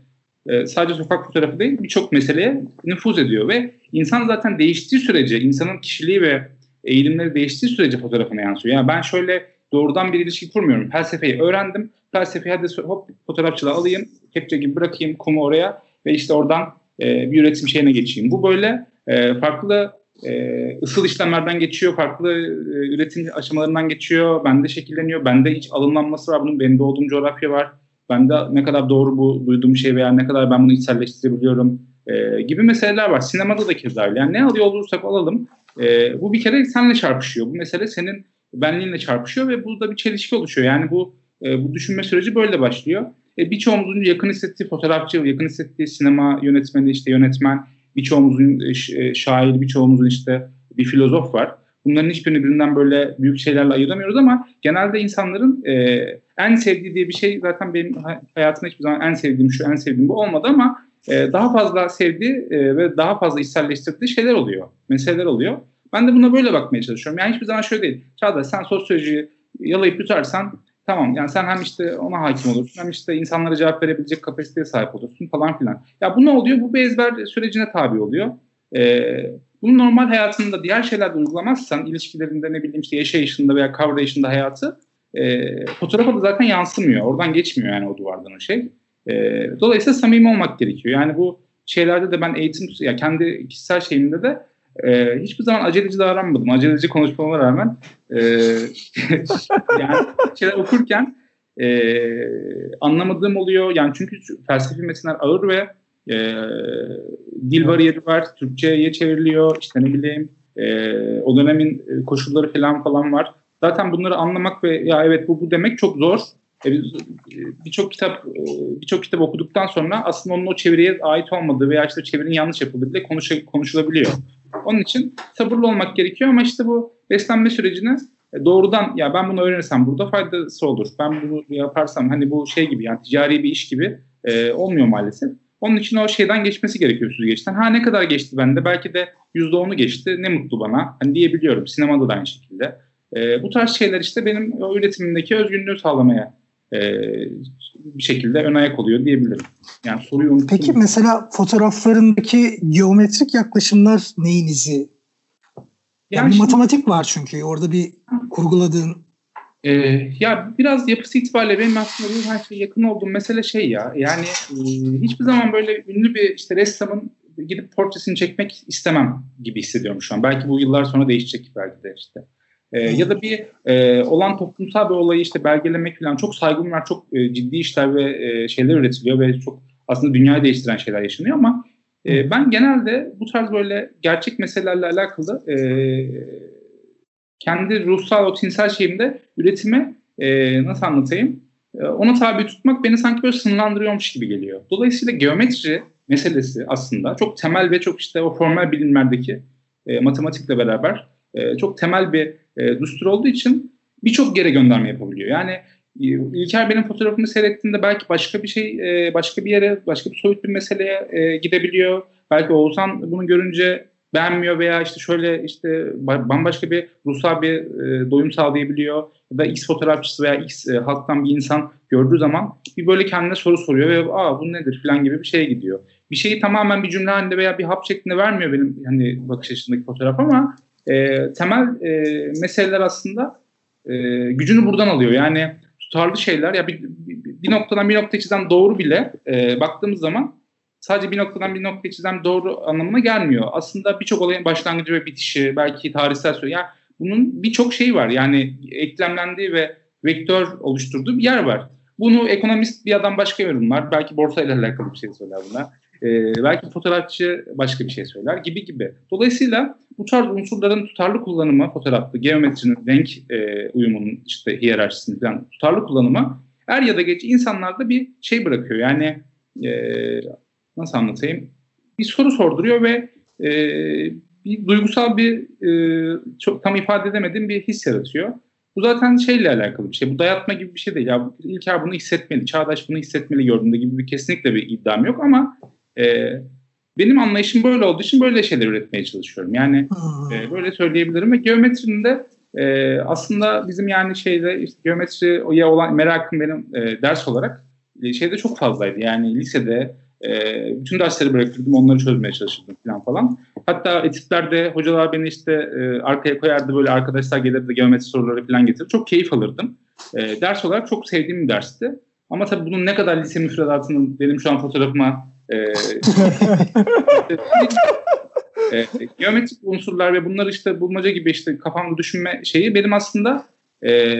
e, sadece sokak fotoğrafı değil birçok meseleye nüfuz ediyor ve insan zaten değiştiği sürece insanın kişiliği ve eğilimleri değiştiği sürece fotoğrafına yansıyor. Yani ben şöyle doğrudan bir ilişki kurmuyorum. Felsefeyi öğrendim. Felsefeyi hadi hop fotoğrafçılığa alayım. Kepçe gibi bırakayım kumu oraya ve işte oradan e, bir üretim şeyine geçeyim. Bu böyle e, farklı e, ısıl işlemlerden geçiyor, farklı e, üretim aşamalarından geçiyor, bende şekilleniyor, bende hiç alınlanması var, bunun bende olduğum coğrafya var, bende ne kadar doğru bu duyduğum şey veya ne kadar ben bunu içselleştirebiliyorum e, gibi meseleler var. Sinemada da keza öyle. Yani ne alıyor olursak alalım, e, bu bir kere seninle çarpışıyor. Bu mesele senin benliğinle çarpışıyor ve burada bir çelişki oluşuyor. Yani bu e, bu düşünme süreci böyle başlıyor. E, birçoğumuzun yakın hissettiği fotoğrafçı, yakın hissettiği sinema yönetmeni, işte yönetmen, birçoğumuzun e, e, şair, birçoğumuzun işte bir filozof var. Bunların hiçbirini birbirinden böyle büyük şeylerle ayıramıyoruz ama genelde insanların e, en sevdiği diye bir şey zaten benim hayatımda hiçbir zaman en sevdiğim şu, en sevdiğim bu olmadı ama e, daha fazla sevdiği e, ve daha fazla içselleştirdiği şeyler oluyor, meseleler oluyor. Ben de buna böyle bakmaya çalışıyorum. Yani hiçbir zaman şöyle değil. Çağdaş sen sosyolojiyi yalayıp yutarsan Tamam yani sen hem işte ona hakim olursun hem işte insanlara cevap verebilecek kapasiteye sahip olursun falan filan. Ya bu ne oluyor? Bu bir sürecine tabi oluyor. Ee, bunu normal hayatında diğer şeylerde uygulamazsan ilişkilerinde ne bileyim işte yaşayışında veya kavrayışında hayatı e, fotoğrafa da zaten yansımıyor. Oradan geçmiyor yani o duvardan o şey. E, dolayısıyla samimi olmak gerekiyor. Yani bu şeylerde de ben eğitim, ya kendi kişisel şeyimde de e, hiçbir zaman aceleci davranmadım. Aceleci konuşmama rağmen e, (laughs) yani şeyler okurken e, anlamadığım oluyor. Yani çünkü felsefi metinler ağır ve e, dil bariyeri var. Türkçe'ye çevriliyor. İşte ne bileyim e, o dönemin koşulları falan falan var. Zaten bunları anlamak ve ya evet bu bu demek çok zor. E, birçok kitap birçok kitap okuduktan sonra aslında onun o çeviriye ait olmadığı veya işte çevirinin yanlış yapıldığı bile konuş, konuşulabiliyor. Onun için sabırlı olmak gerekiyor ama işte bu beslenme sürecini e, doğrudan ya ben bunu öğrenirsem burada faydası olur. Ben bunu yaparsam hani bu şey gibi yani ticari bir iş gibi e, olmuyor maalesef. Onun için o şeyden geçmesi gerekiyor süzgeçten. Ha ne kadar geçti bende? Belki de %10'u geçti. Ne mutlu bana. Hani diyebiliyorum. Sinemada da aynı şekilde. E, bu tarz şeyler işte benim üretimimdeki özgünlüğü sağlamaya e, bir şekilde ön ayak oluyor diyebilirim. Yani soruyu unuttum. Peki mesela fotoğraflarındaki geometrik yaklaşımlar neyinizi? Yani, yani bir matematik var çünkü orada bir kurguladığın. E, ya biraz yapısı itibariyle benim aslında bu her şeye yakın olduğum mesele şey ya. Yani e, hiçbir zaman böyle ünlü bir işte ressamın gidip portresini çekmek istemem gibi hissediyorum şu an. Belki bu yıllar sonra değişecek belki de işte. E, ya da bir e, olan toplumsal bir olayı işte belgelemek falan. Çok saygın var, çok e, ciddi işler ve e, şeyler üretiliyor ve çok aslında dünyayı değiştiren şeyler yaşanıyor ama e, ben genelde bu tarz böyle gerçek meselelerle alakalı e, kendi ruhsal o tinsel şeyimde üretimi e, nasıl anlatayım? E, ona tabi tutmak beni sanki böyle sınırlandırıyormuş gibi geliyor. Dolayısıyla geometri meselesi aslında çok temel ve çok işte o formal bilimlerdeki e, matematikle beraber e, çok temel bir e, düstur olduğu için birçok yere gönderme yapabiliyor. Yani e, İlker benim fotoğrafımı seyrettiğinde belki başka bir şey, e, başka bir yere, başka bir soyut bir meseleye e, gidebiliyor. Belki Oğuzhan bunu görünce beğenmiyor veya işte şöyle işte bambaşka bir ruhsal bir e, doyum sağlayabiliyor. Ya da X fotoğrafçısı veya X e, halktan bir insan gördüğü zaman bir böyle kendine soru soruyor ve aa bu nedir falan gibi bir şeye gidiyor. Bir şeyi tamamen bir cümle halinde veya bir hap şeklinde vermiyor benim hani bakış açısındaki fotoğraf ama e, temel e, meseleler aslında e, gücünü buradan alıyor. Yani tutarlı şeyler ya bir, bir, bir noktadan bir noktaya çizen doğru bile e, baktığımız zaman sadece bir noktadan bir noktaya çizen doğru anlamına gelmiyor. Aslında birçok olayın başlangıcı ve bitişi, belki tarihsel söylüyor. Yani bunun birçok şeyi var. Yani eklemlendiği ve vektör oluşturduğu bir yer var. Bunu ekonomist bir adam başka yorumlar. Belki borsayla alakalı bir şey söyler buna. Ee, belki fotoğrafçı başka bir şey söyler gibi gibi. Dolayısıyla bu tarz unsurların tutarlı kullanımı fotoğrafta geometrinin renk e, uyumunun işte hiyerarşisinin falan tutarlı kullanımı er ya da geç insanlarda bir şey bırakıyor. Yani e, nasıl anlatayım? Bir soru sorduruyor ve e, bir duygusal bir e, çok tam ifade edemediğim bir his yaratıyor. Bu zaten şeyle alakalı bir şey. Bu dayatma gibi bir şey değil. Ya İlker bunu hissetmeli, Çağdaş bunu hissetmeli gördüğünde gibi bir kesinlikle bir iddiam yok ama e, benim anlayışım böyle olduğu için böyle şeyler üretmeye çalışıyorum. Yani e, böyle söyleyebilirim ve geometrinin de e, aslında bizim yani şeyde işte geometriye olan merakım benim e, ders olarak e, şeyde çok fazlaydı. Yani lisede e, bütün dersleri bırakırdım onları çözmeye çalışırdım falan falan. Hatta etütlerde hocalar beni işte e, arkaya koyardı böyle arkadaşlar gelirdi geometri soruları falan getirir. Çok keyif alırdım. E, ders olarak çok sevdiğim bir dersti. Ama tabii bunun ne kadar lise müfredatının benim şu an fotoğrafıma e, (laughs) e, geometrik unsurlar ve bunları işte bulmaca gibi işte kafamda düşünme şeyi benim aslında e,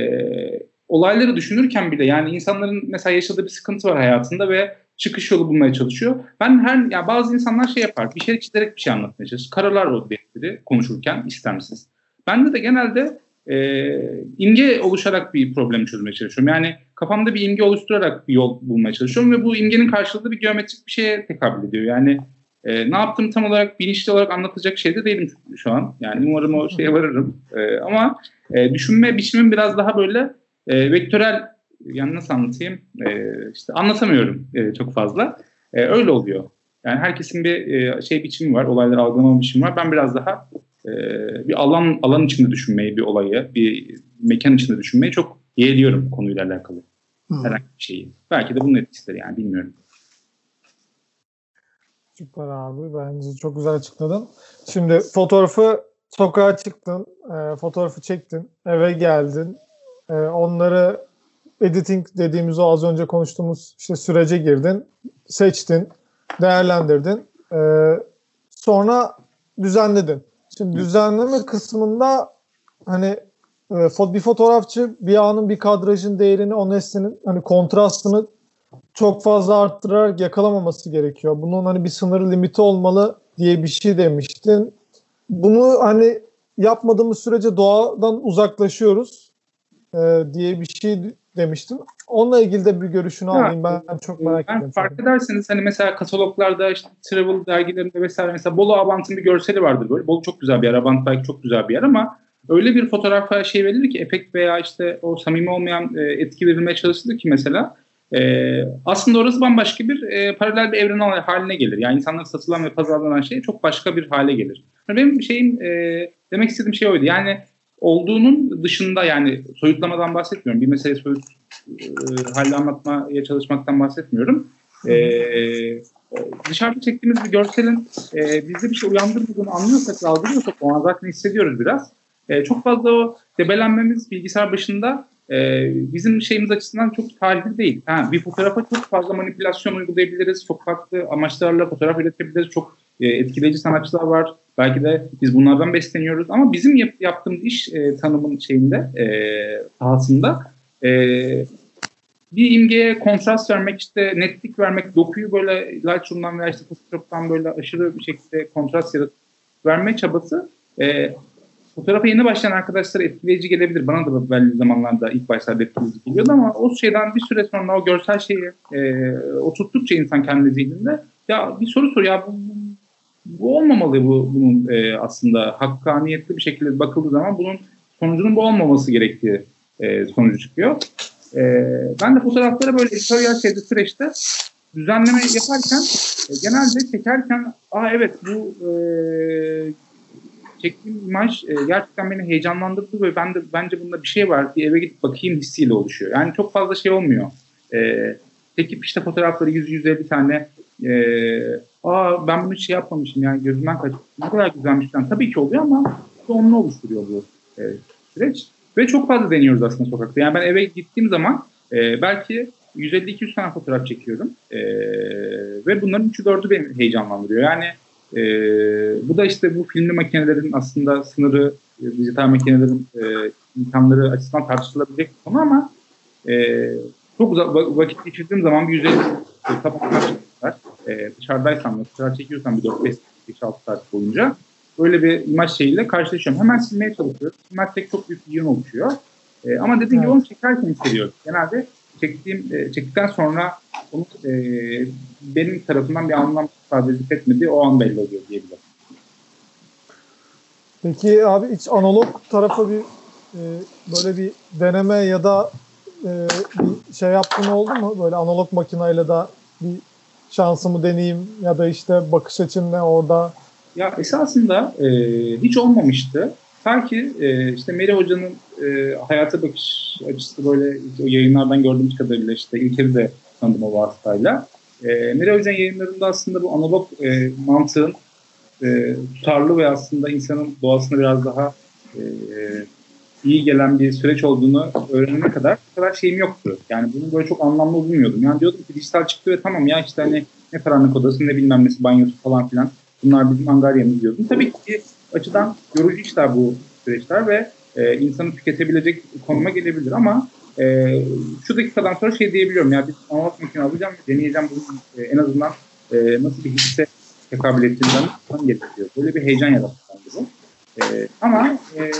olayları düşünürken bile yani insanların mesela yaşadığı bir sıkıntı var hayatında ve çıkış yolu bulmaya çalışıyor. Ben her ya yani bazı insanlar şey yapar. Bir şey çizerek bir şey anlatmaya çalışır. Karalar o defteri konuşurken istemsiz. Bende de genelde e, imge oluşarak bir problemi çözmeye çalışıyorum. Yani kafamda bir imge oluşturarak bir yol bulmaya çalışıyorum ve bu imgenin karşılığı bir geometrik bir şeye tekabül ediyor. Yani e, ne yaptım tam olarak bilinçli olarak anlatacak şey de değilim şu an. Yani umarım o şeye varırım. E, ama e, düşünme biçimim biraz daha böyle e, vektörel yani nasıl anlatayım? E, işte anlatamıyorum e, çok fazla. E, öyle oluyor. Yani herkesin bir e, şey biçimi var, olayları algılama biçimi var. Ben biraz daha e, bir alan alan içinde düşünmeyi, bir olayı, bir mekan içinde düşünmeyi çok yeğliyorum konuyla alakalı. Hmm. Herhangi bir şeyi. Belki de bunun etkisidir yani bilmiyorum. Süper abi. Bence çok güzel açıkladın. Şimdi fotoğrafı sokağa çıktın, e, fotoğrafı çektin, eve geldin. E, onları editing dediğimiz o az önce konuştuğumuz işte sürece girdin, seçtin, değerlendirdin. E, sonra düzenledin. Şimdi düzenleme kısmında hani bir fotoğrafçı bir anın bir kadrajın değerini o nesnenin hani kontrastını çok fazla arttırarak yakalamaması gerekiyor. Bunun hani bir sınır limiti olmalı diye bir şey demiştin. Bunu hani yapmadığımız sürece doğadan uzaklaşıyoruz e, diye bir şey demiştin. Onunla ilgili de bir görüşünü ya, alayım. Ben, ben çok merak ben ediyorum. Fark ederseniz hani mesela kataloglarda işte travel dergilerinde vesaire mesela Bolu Abant'ın bir görseli vardır böyle. Bolu çok güzel bir yer. Abant belki çok güzel bir yer ama öyle bir fotoğrafa şey verilir ki efekt veya işte o samimi olmayan e, etki verilmeye çalışılır ki mesela e, aslında orası bambaşka bir e, paralel bir evren haline gelir. Yani insanlar satılan ve pazarlanan şey çok başka bir hale gelir. Benim şeyim e, demek istediğim şey oydu. Yani olduğunun dışında yani soyutlamadan bahsetmiyorum. Bir meseleyi soyut e, halde anlatmaya çalışmaktan bahsetmiyorum. E, dışarıda çektiğimiz bir görselin e, bizde bir şey uyandırmadığını anlıyorsak, algılıyorsak o an zaten hissediyoruz biraz. E, çok fazla o debelenmemiz bilgisayar başında e, bizim şeyimiz açısından çok talihli değil. Ha, bir fotoğrafa çok fazla manipülasyon uygulayabiliriz. Çok farklı amaçlarla fotoğraf üretebiliriz. Çok e, etkileyici sanatçılar var. Belki de biz bunlardan besleniyoruz. Ama bizim yap, yaptığımız iş e, tanımın şeyinde, e, sahasında e, bir imgeye kontrast vermek, işte netlik vermek, dokuyu böyle Lightroom'dan veya işte Photoshop'tan böyle aşırı bir şekilde kontrast yaratıp verme çabası e, fotoğrafa yeni başlayan arkadaşlara etkileyici gelebilir. Bana da belli zamanlarda ilk başlarda etkileyici geliyordu ama o şeyden bir süre sonra o görsel şeyi e, oturttukça insan kendi zihninde ya bir soru soruyor ya bu, bu olmamalı bu bunun e, aslında hakkaniyetli bir şekilde bakıldığı zaman bunun sonucunun bu olmaması gerektiği e, sonucu çıkıyor. E, ben de fotoğraflara böyle editoryal şeyde süreçte düzenleme yaparken e, genelde çekerken aa evet bu e, çektiğim imaj e, gerçekten beni heyecanlandırdı ve ben de bence bunda bir şey var. Bir eve gidip bakayım hissiyle oluşuyor. Yani çok fazla şey olmuyor. E, çekip işte fotoğrafları 100-150 tane e, aa ben bunu şey yapmamışım yani gözümden kaçtı. Ne kadar güzelmiş falan. Tabii ki oluyor ama sonunu oluşturuyor bu e, süreç. Ve çok fazla deniyoruz aslında sokakta. Yani ben eve gittiğim zaman e, belki 150-200 tane fotoğraf çekiyorum. E, ve bunların 3'ü 4'ü beni heyecanlandırıyor. Yani e, bu da işte bu filmli makinelerin aslında sınırı, e, dijital makinelerin e, imkanları açısından tartışılabilecek bir konu ama e, çok uzak vakit geçirdiğim zaman bir 150 tabaklar çektiler. E, dışarıdaysam, dışarı çekiyorsam bir 4-5 6 saat boyunca böyle bir imaj şeyiyle karşılaşıyorum. Hemen silmeye çalışıyorum. Silmezsek çok büyük bir yığın oluşuyor. E, ama dediğim evet. gibi onu çekerken hissediyorum. Genelde çektiğim, e, çektikten sonra onu e, benim tarafından bir anlam edip etmediği o an belli oluyor diyebilirim. Peki abi hiç analog tarafa bir e, böyle bir deneme ya da e, bir şey yaptın oldu mu? Böyle analog makinayla da bir şansımı deneyeyim ya da işte bakış açım ne orada? Ya esasında e, hiç olmamıştı. Ta ki e, işte Meri Hoca'nın e, hayata bakış açısı böyle o yayınlardan gördüğümüz kadarıyla işte İlker'i de tanıdım o vasıtayla. E, Meri Hoca'nın yayınlarında aslında bu analog e, mantığın e, tutarlı ve aslında insanın doğasına biraz daha e, iyi gelen bir süreç olduğunu öğrenene kadar bu kadar şeyim yoktu. Yani bunu böyle çok anlamlı bulmuyordum. Yani diyordum ki dijital çıktı ve tamam ya işte hani ne karanlık odası ne bilmem nesi banyosu falan filan. Bunlar bizim angaryamız diyordum. Tabii ki açıdan yorucu işler bu süreçler ve e, insanı tüketebilecek konuma gelebilir ama e, şu dakikadan sonra şey diyebiliyorum ya biz analog makine alacağım deneyeceğim bunu e, en azından e, nasıl bir hisse tekabül ettiğinden gerekiyor. Böyle bir heyecan yarattı bu. E, ama e,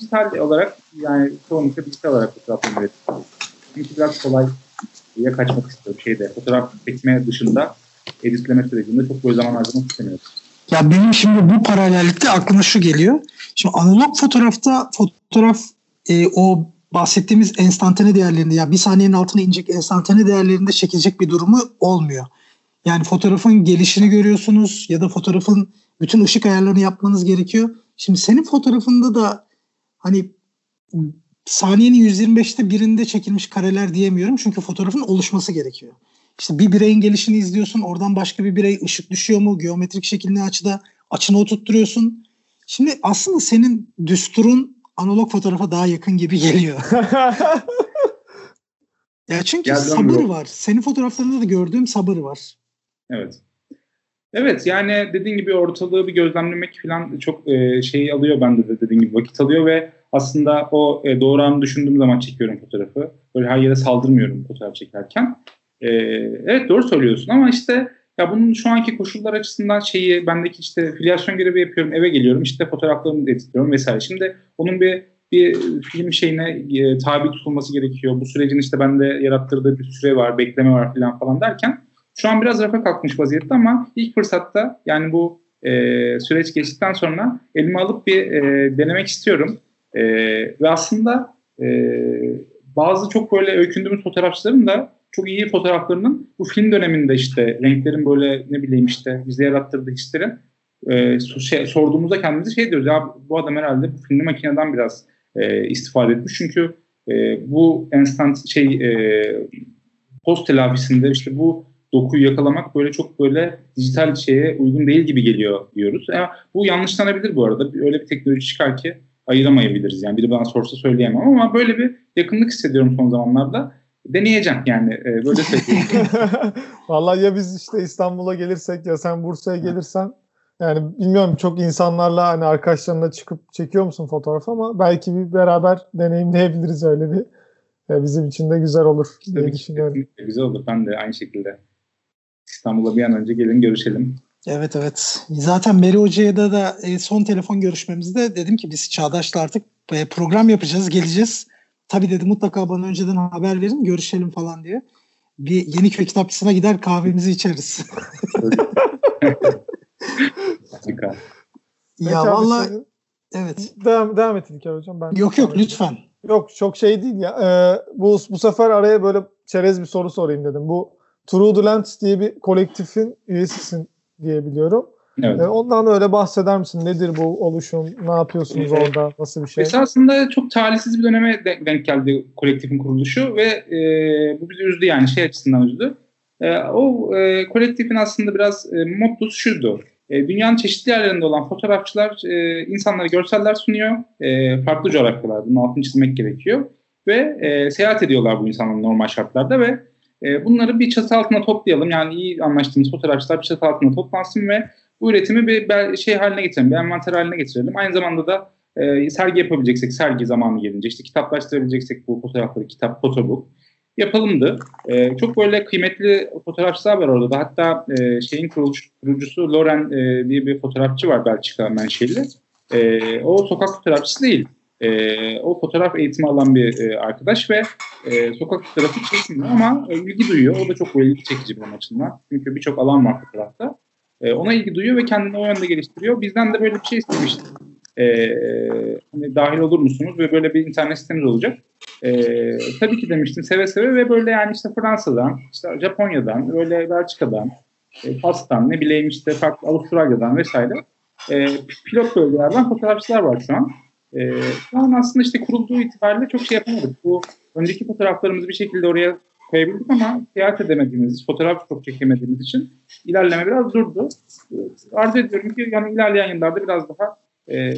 dijital olarak yani çoğunlukla dijital olarak fotoğraflarını üretiyorum. Çünkü biraz kolay ya kaçmak istiyorum şeyde fotoğraf çekme dışında editleme sürecinde çok böyle zaman harcamak istemiyorum. Ya benim şimdi bu paralellikte aklıma şu geliyor. Şimdi analog fotoğrafta fotoğraf e, o bahsettiğimiz enstantane değerlerinde ya bir saniyenin altına inecek enstantane değerlerinde çekilecek bir durumu olmuyor. Yani fotoğrafın gelişini görüyorsunuz ya da fotoğrafın bütün ışık ayarlarını yapmanız gerekiyor. Şimdi senin fotoğrafında da hani saniyenin 125'te birinde çekilmiş kareler diyemiyorum. Çünkü fotoğrafın oluşması gerekiyor. İşte bir bireyin gelişini izliyorsun. Oradan başka bir birey ışık düşüyor mu? Geometrik şekilde açıda açını oturtturuyorsun. Şimdi aslında senin düsturun analog fotoğrafa daha yakın gibi geliyor. (laughs) ya çünkü Geldim sabır yok. var. Senin fotoğraflarında da gördüğüm sabır var. Evet. Evet yani dediğin gibi ortalığı bir gözlemlemek falan çok e, şey alıyor bende de dediğin gibi vakit alıyor ve aslında o e, doğru anı düşündüğüm zaman çekiyorum fotoğrafı. Böyle her yere saldırmıyorum fotoğraf çekerken. E, evet doğru söylüyorsun ama işte ya bunun şu anki koşullar açısından şeyi bendeki işte filyasyon görevi yapıyorum eve geliyorum işte fotoğraflarımı editliyorum vesaire. Şimdi onun bir bir film şeyine e, tabi tutulması gerekiyor. Bu sürecin işte bende yarattırdığı bir süre var, bekleme var falan falan derken şu an biraz rafa kalkmış vaziyette ama ilk fırsatta yani bu e, süreç geçtikten sonra elime alıp bir e, denemek istiyorum. E, ve aslında e, bazı çok böyle öykündüğümüz fotoğrafçıların da çok iyi fotoğraflarının bu film döneminde işte renklerin böyle ne bileyim işte bize yarattırdığı hislerin e, şey, sorduğumuzda kendimize şey diyoruz ya bu adam herhalde bu filmli makineden biraz e, istifade etmiş. Çünkü e, bu instant şey e, post telafisinde işte bu dokuyu yakalamak böyle çok böyle dijital şeye uygun değil gibi geliyor diyoruz. Yani bu yanlışlanabilir bu arada. Öyle bir teknoloji çıkar ki ayıramayabiliriz. Yani biri bana sorsa söyleyemem ama böyle bir yakınlık hissediyorum son zamanlarda. Deneyeceğim yani e, böyle (laughs) söyleyeyim. Vallahi ya biz işte İstanbul'a gelirsek ya sen Bursa'ya gelirsen yani bilmiyorum çok insanlarla hani arkadaşlarına çıkıp çekiyor musun fotoğraf ama belki bir beraber deneyimleyebiliriz öyle bir. E, bizim için de güzel olur diye Tabii düşünüyorum. Güzel olur. Ben de aynı şekilde. İstanbul'a bir an önce gelin görüşelim. Evet evet. Zaten Meri Hoca'ya da, da e, son telefon görüşmemizde dedim ki biz Çağdaş'la artık e, program yapacağız, geleceğiz. Tabii dedi mutlaka bana önceden haber verin, görüşelim falan diye. Bir Yeniköy kitapçısına gider kahvemizi içeriz. (laughs) Ya valla evet. Devam, devam et İlker Hocam. Ben yok yok lütfen. Yok çok şey değil ya. Ee, bu, bu sefer araya böyle çerez bir soru sorayım dedim. Bu True the Lens diye bir kolektifin üyesisin diye biliyorum. Evet. Ee, ondan öyle bahseder misin? Nedir bu oluşum? Ne yapıyorsunuz evet. orada? Nasıl bir şey? Esasında çok talihsiz bir döneme denk geldi kolektifin kuruluşu ve e, bu bizi üzdü yani şey açısından üzdü. E, o e, kolektifin aslında biraz e, mottosu şuydu. E, dünyanın çeşitli yerlerinde olan fotoğrafçılar e, insanlara görseller sunuyor. E, farklı coğrafyalarda. Bunun altını çizmek gerekiyor. Ve e, seyahat ediyorlar bu insanlar normal şartlarda ve e, bunları bir çatı altına toplayalım. Yani iyi anlaştığımız fotoğrafçılar bir çatı altına toplansın ve bu üretimi bir şey haline getirelim, bir envanter haline getirelim. Aynı zamanda da e, sergi yapabileceksek sergi zamanı gelince, işte kitaplaştırabileceksek bu fotoğrafları, kitap, fotobook. yapalımdı. E, çok böyle kıymetli fotoğrafçılar var orada da. Hatta e, şeyin kurucusu, kurucusu Loren e, diye bir fotoğrafçı var Belçika menşeli. E, o sokak fotoğrafçısı değil. E, o fotoğraf eğitimi alan bir e, arkadaş ve e, sokak fotoğrafı çekmiyor ama e, ilgi duyuyor. O da çok ilgi çekici benim açımdan. Çünkü birçok alan var fotoğrafta. E, ona ilgi duyuyor ve kendini o yönde geliştiriyor. Bizden de böyle bir şey istemişti. E, hani dahil olur musunuz ve böyle bir internet sitemiz olacak. E, tabii ki demiştim seve seve ve böyle yani işte Fransa'dan, işte Japonya'dan, böyle Belçika'dan, e, Fas'tan, ne bileyim işte farklı Avustralya'dan vesaire e, pilot bölgelerden fotoğrafçılar var şu an. E, şu an aslında işte kurulduğu itibariyle çok şey yapamadık. Bu önceki fotoğraflarımızı bir şekilde oraya koyabildik ama seyahat edemediğimiz, fotoğraf çok çekemediğimiz için ilerleme biraz durdu. Arzu ediyorum ki yani ilerleyen yıllarda biraz daha e,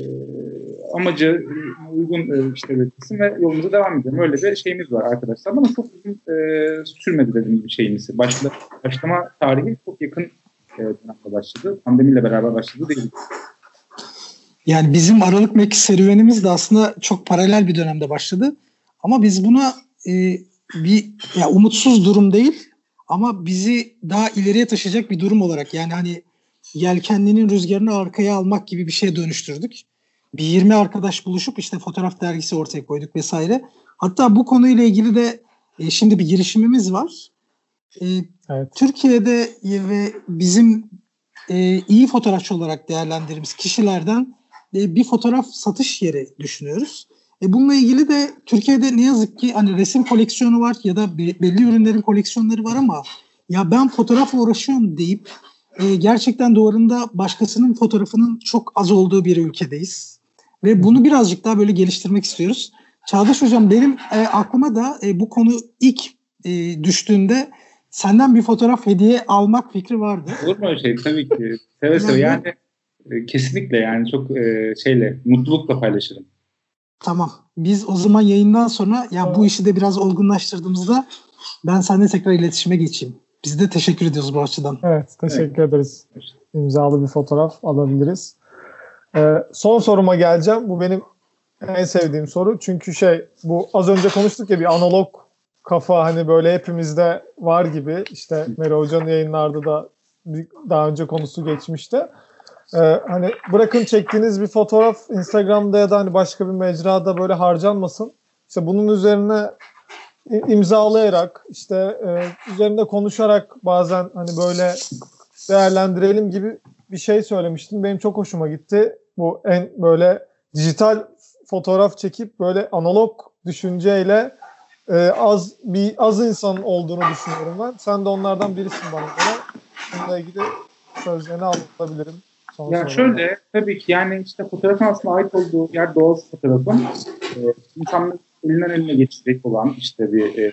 amacı uygun e, işte üretilsin ve yolumuza devam edelim. Öyle bir şeyimiz var arkadaşlar ama çok uzun e, sürmedi dediğim gibi şeyimiz. Başla, başlama tarihi çok yakın e, dönemde başladı. Pandemiyle beraber başladı değil. Yani bizim Aralık Mek serüvenimiz de aslında çok paralel bir dönemde başladı. Ama biz buna e, bir ya umutsuz durum değil ama bizi daha ileriye taşıyacak bir durum olarak yani hani yelkenlinin rüzgarını arkaya almak gibi bir şeye dönüştürdük. Bir 20 arkadaş buluşup işte fotoğraf dergisi ortaya koyduk vesaire. Hatta bu konuyla ilgili de e, şimdi bir girişimimiz var. E, evet. Türkiye'de ve bizim e, iyi fotoğrafçı olarak değerlendirdiğimiz kişilerden e, bir fotoğraf satış yeri düşünüyoruz. E bununla ilgili de Türkiye'de ne yazık ki hani resim koleksiyonu var ya da belli ürünlerin koleksiyonları var ama ya ben fotoğrafla uğraşıyorum deyip e, gerçekten duvarında başkasının fotoğrafının çok az olduğu bir ülkedeyiz. Ve bunu birazcık daha böyle geliştirmek istiyoruz. Çağdaş Hocam benim e, aklıma da e, bu konu ilk e, düştüğünde senden bir fotoğraf hediye almak fikri vardı. Olur mu öyle şey? Tabii ki. Seve seve yani, yani e, kesinlikle yani çok e, şeyle mutlulukla paylaşırım. Tamam. Biz o zaman yayından sonra ya bu işi de biraz olgunlaştırdığımızda ben seninle tekrar iletişime geçeyim. Biz de teşekkür ediyoruz bu açıdan. Evet, teşekkür evet. ederiz. İmzalı bir fotoğraf alabiliriz. Ee, son soruma geleceğim. Bu benim en sevdiğim soru. Çünkü şey bu az önce konuştuk ya bir analog kafa hani böyle hepimizde var gibi. İşte Meri Hoca'nın yayınlarda da daha önce konusu geçmişti. Ee, hani bırakın çektiğiniz bir fotoğraf Instagram'da ya da hani başka bir mecrada böyle harcanmasın. İşte bunun üzerine imzalayarak işte e, üzerinde konuşarak bazen hani böyle değerlendirelim gibi bir şey söylemiştim. Benim çok hoşuma gitti. Bu en böyle dijital fotoğraf çekip böyle analog düşünceyle e, az bir az insan olduğunu düşünüyorum ben. Sen de onlardan birisin bana göre. Bununla ilgili sözlerini alabilirim. Son ya şöyle tabii ki yani işte fotoğrafın aslında ait olduğu yer doğal fotoğrafın e, insanların elinden eline geçecek olan işte bir e,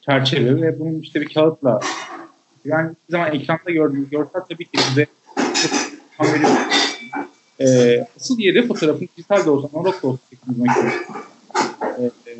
çerçeve ve bunun işte bir kağıtla yani bir zaman ekranda gördüğünüz görsel tabii ki size çok veriyor. E, asıl yeri fotoğrafın dijital de olsa, analog da olsa çekilmek e, e,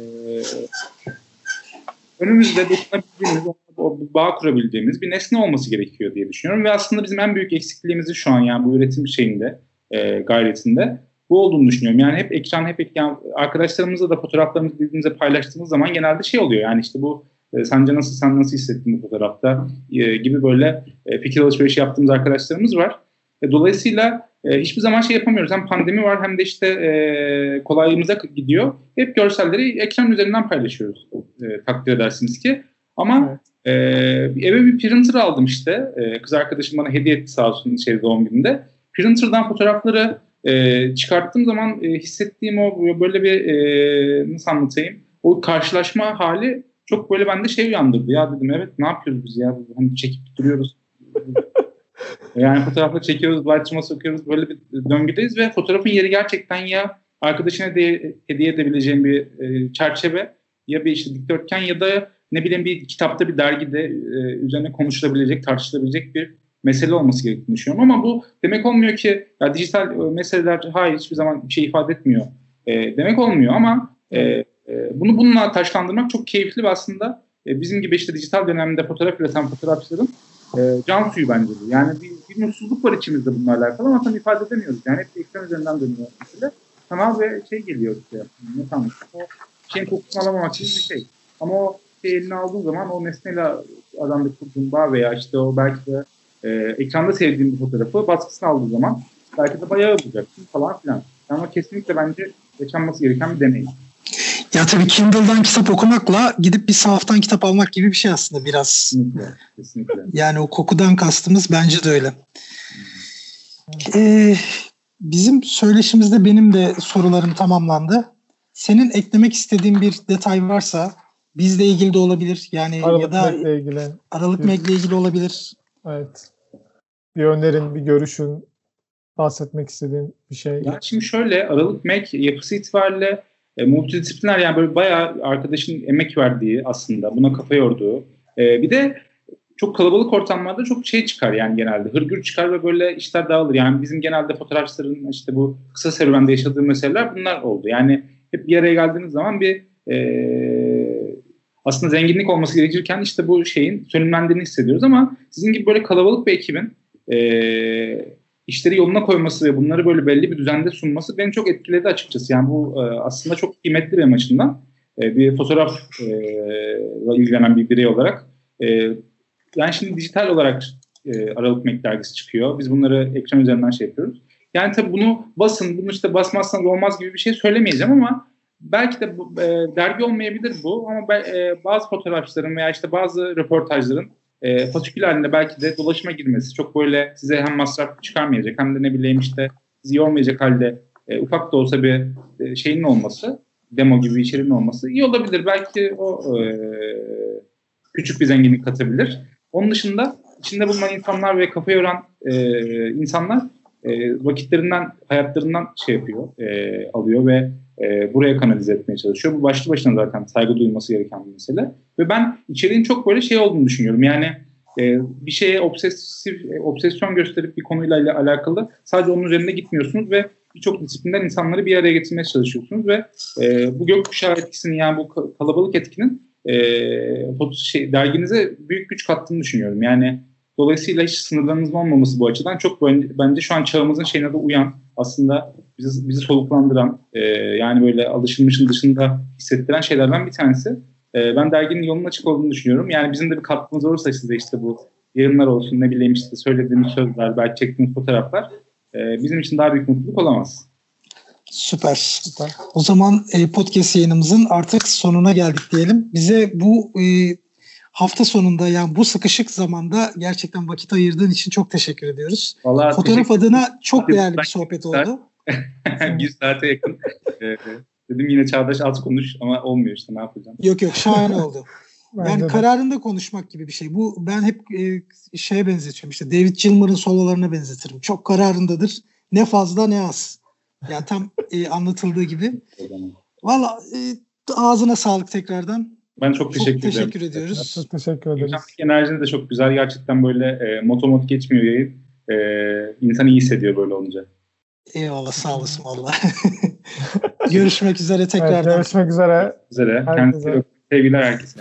önümüzde dokunabildiğimiz, o bağ kurabildiğimiz bir nesne olması gerekiyor diye düşünüyorum. Ve aslında bizim en büyük eksikliğimizi şu an yani bu üretim şeyinde, e, gayretinde bu olduğunu düşünüyorum. Yani hep ekran, hep ekran, arkadaşlarımızla da fotoğraflarımızı birbirimize paylaştığımız zaman genelde şey oluyor. Yani işte bu e, sence nasıl, sen nasıl hissettin bu fotoğrafta e, gibi böyle e, fikir alışverişi yaptığımız arkadaşlarımız var. E, dolayısıyla e, hiçbir zaman şey yapamıyoruz. Hem pandemi var hem de işte e, kolaylığımıza gidiyor. Hep görselleri ekran üzerinden paylaşıyoruz. E, takdir edersiniz ki. Ama evet. e, eve bir printer aldım işte. E, kız arkadaşım bana hediye etti sağ olsun şey doğum gününde. Printer'dan fotoğrafları e, çıkarttığım zaman e, hissettiğim o böyle bir e, nasıl anlatayım? O karşılaşma hali çok böyle bende şey uyandırdı. Ya dedim evet ne yapıyoruz biz ya? Hani çekip duruyoruz. (laughs) yani fotoğrafla çekiyoruz, Lightroom'a sokuyoruz. Böyle bir döngüdeyiz ve fotoğrafın yeri gerçekten ya arkadaşına de, hediye edebileceğim bir e, çerçeve ya bir işte dikdörtgen ya da ne bileyim bir kitapta bir dergide e, üzerine konuşulabilecek, tartışılabilecek bir mesele olması gerektiğini düşünüyorum. Ama bu demek olmuyor ki ya dijital e, meseleler hayır hiçbir zaman bir şey ifade etmiyor. E, demek olmuyor ama e, e, bunu bununla taşlandırmak çok keyifli ve aslında e, bizim gibi işte dijital dönemde fotoğraf üreten fotoğrafçıların e, can suyu bence bu. Yani bir, bir mutsuzluk var içimizde bununla alakalı ama tam ifade edemiyoruz. Yani hep ekran üzerinden dönüyor mesele. Kanal ve şey geliyor işte. Ne tanış. O şeyin kokusunu alamamak için bir şey. Ama o şey eline aldığı zaman o nesneyle adamda kurduğun bağ veya işte o belki de e, ekranda sevdiğin bir fotoğrafı baskısını aldığı zaman belki de bayağı bulacaksın falan filan. Ama kesinlikle bence yaşanması gereken bir deneyim. Ya tabii Kindle'dan kitap okumakla gidip bir sahaftan kitap almak gibi bir şey aslında biraz. Kesinlikle. kesinlikle. Yani o kokudan kastımız bence de öyle. Ee, bizim söyleşimizde benim de sorularım tamamlandı. Senin eklemek istediğin bir detay varsa bizle ilgili de olabilir. Yani Aralık ya da ile ilgili. Aralık Meg'le ilgili olabilir. Evet. Bir önerin, bir görüşün, bahsetmek istediğin bir şey. Ya şimdi şöyle Aralık Mac yapısı itibariyle e, multidisipliner yani böyle bayağı arkadaşın emek verdiği aslında buna kafa yorduğu. E, bir de çok kalabalık ortamlarda çok şey çıkar yani genelde. Hırgür çıkar ve böyle işler dağılır. Yani bizim genelde fotoğrafçıların işte bu kısa serüvende yaşadığı meseleler bunlar oldu. Yani hep bir araya geldiğiniz zaman bir e, aslında zenginlik olması gerekirken işte bu şeyin sönümlendiğini hissediyoruz ama sizin gibi böyle kalabalık bir ekibin e, işleri yoluna koyması ve bunları böyle belli bir düzende sunması beni çok etkiledi açıkçası. Yani bu e, aslında çok kıymetli benim açımdan. E, bir fotoğraf e, ilgilenen bir birey olarak. E, yani şimdi dijital olarak e, Aralık Mek dergisi çıkıyor. Biz bunları ekran üzerinden şey yapıyoruz. Yani tabii bunu basın, bunu işte basmazsanız olmaz gibi bir şey söylemeyeceğim ama belki de bu, e, dergi olmayabilir bu ama ben, e, bazı fotoğrafçıların veya işte bazı röportajların e, fasikül halinde belki de dolaşıma girmesi çok böyle size hem masraf çıkarmayacak hem de ne bileyim işte sizi yormayacak halde e, ufak da olsa bir e, şeyin olması demo gibi içeriğin olması iyi olabilir. Belki o e, küçük bir zenginlik katabilir. Onun dışında içinde bulunan insanlar ve kafa yoran e, insanlar e, vakitlerinden, hayatlarından şey yapıyor, e, alıyor ve e, buraya kanalize etmeye çalışıyor. Bu başlı başına zaten saygı duyulması gereken bir mesele. Ve ben içeriğin çok böyle şey olduğunu düşünüyorum. Yani e, bir şeye obsesif, obsesyon gösterip bir konuyla ile alakalı sadece onun üzerinde gitmiyorsunuz ve birçok disiplinden insanları bir araya getirmeye çalışıyorsunuz ve e, bu gökkuşağı etkisini yani bu kalabalık etkinin e, şey, derginize büyük güç kattığını düşünüyorum. Yani dolayısıyla hiç sınırlarınızın olmaması bu açıdan çok bence şu an çağımızın şeyine de uyan aslında bizi, bizi soluklandıran e, yani böyle alışılmışın dışında hissettiren şeylerden bir tanesi. E, ben derginin yolunun açık olduğunu düşünüyorum. Yani bizim de bir katkımız olursa size işte bu yayınlar olsun ne bileyim işte söylediğimiz sözler belki çektiğimiz fotoğraflar e, bizim için daha büyük mutluluk olamaz. Süper. Süper. O zaman e, podcast yayınımızın artık sonuna geldik diyelim. Bize bu e, hafta sonunda yani bu sıkışık zamanda gerçekten vakit ayırdığın için çok teşekkür ediyoruz. Vallahi Fotoğraf adına çok değerli bir sohbet oldu. (laughs) bir saate yakın. Ee, dedim yine Çağdaş az konuş ama olmuyor işte ne yapacağım. Yok yok şahane oldu. (laughs) Yani kararında konuşmak gibi bir şey. Bu ben hep e, şeye benzetiyorum işte David Gilmour'un sololarına benzetirim. Çok kararındadır. Ne fazla ne az. Yani tam e, anlatıldığı gibi. (laughs) Valla e, ağzına sağlık tekrardan. Ben çok teşekkür, çok teşekkür ederim. ediyoruz. Çok teşekkür ederiz. Enerjiniz de çok güzel. Gerçekten böyle e, motomot geçmiyor yayın. E, insan iyi hissediyor böyle olunca. Eyvallah sağ olasın valla. (laughs) görüşmek üzere tekrardan. Evet, görüşmek üzere. Üzere. Kendinize sevgiler herkese.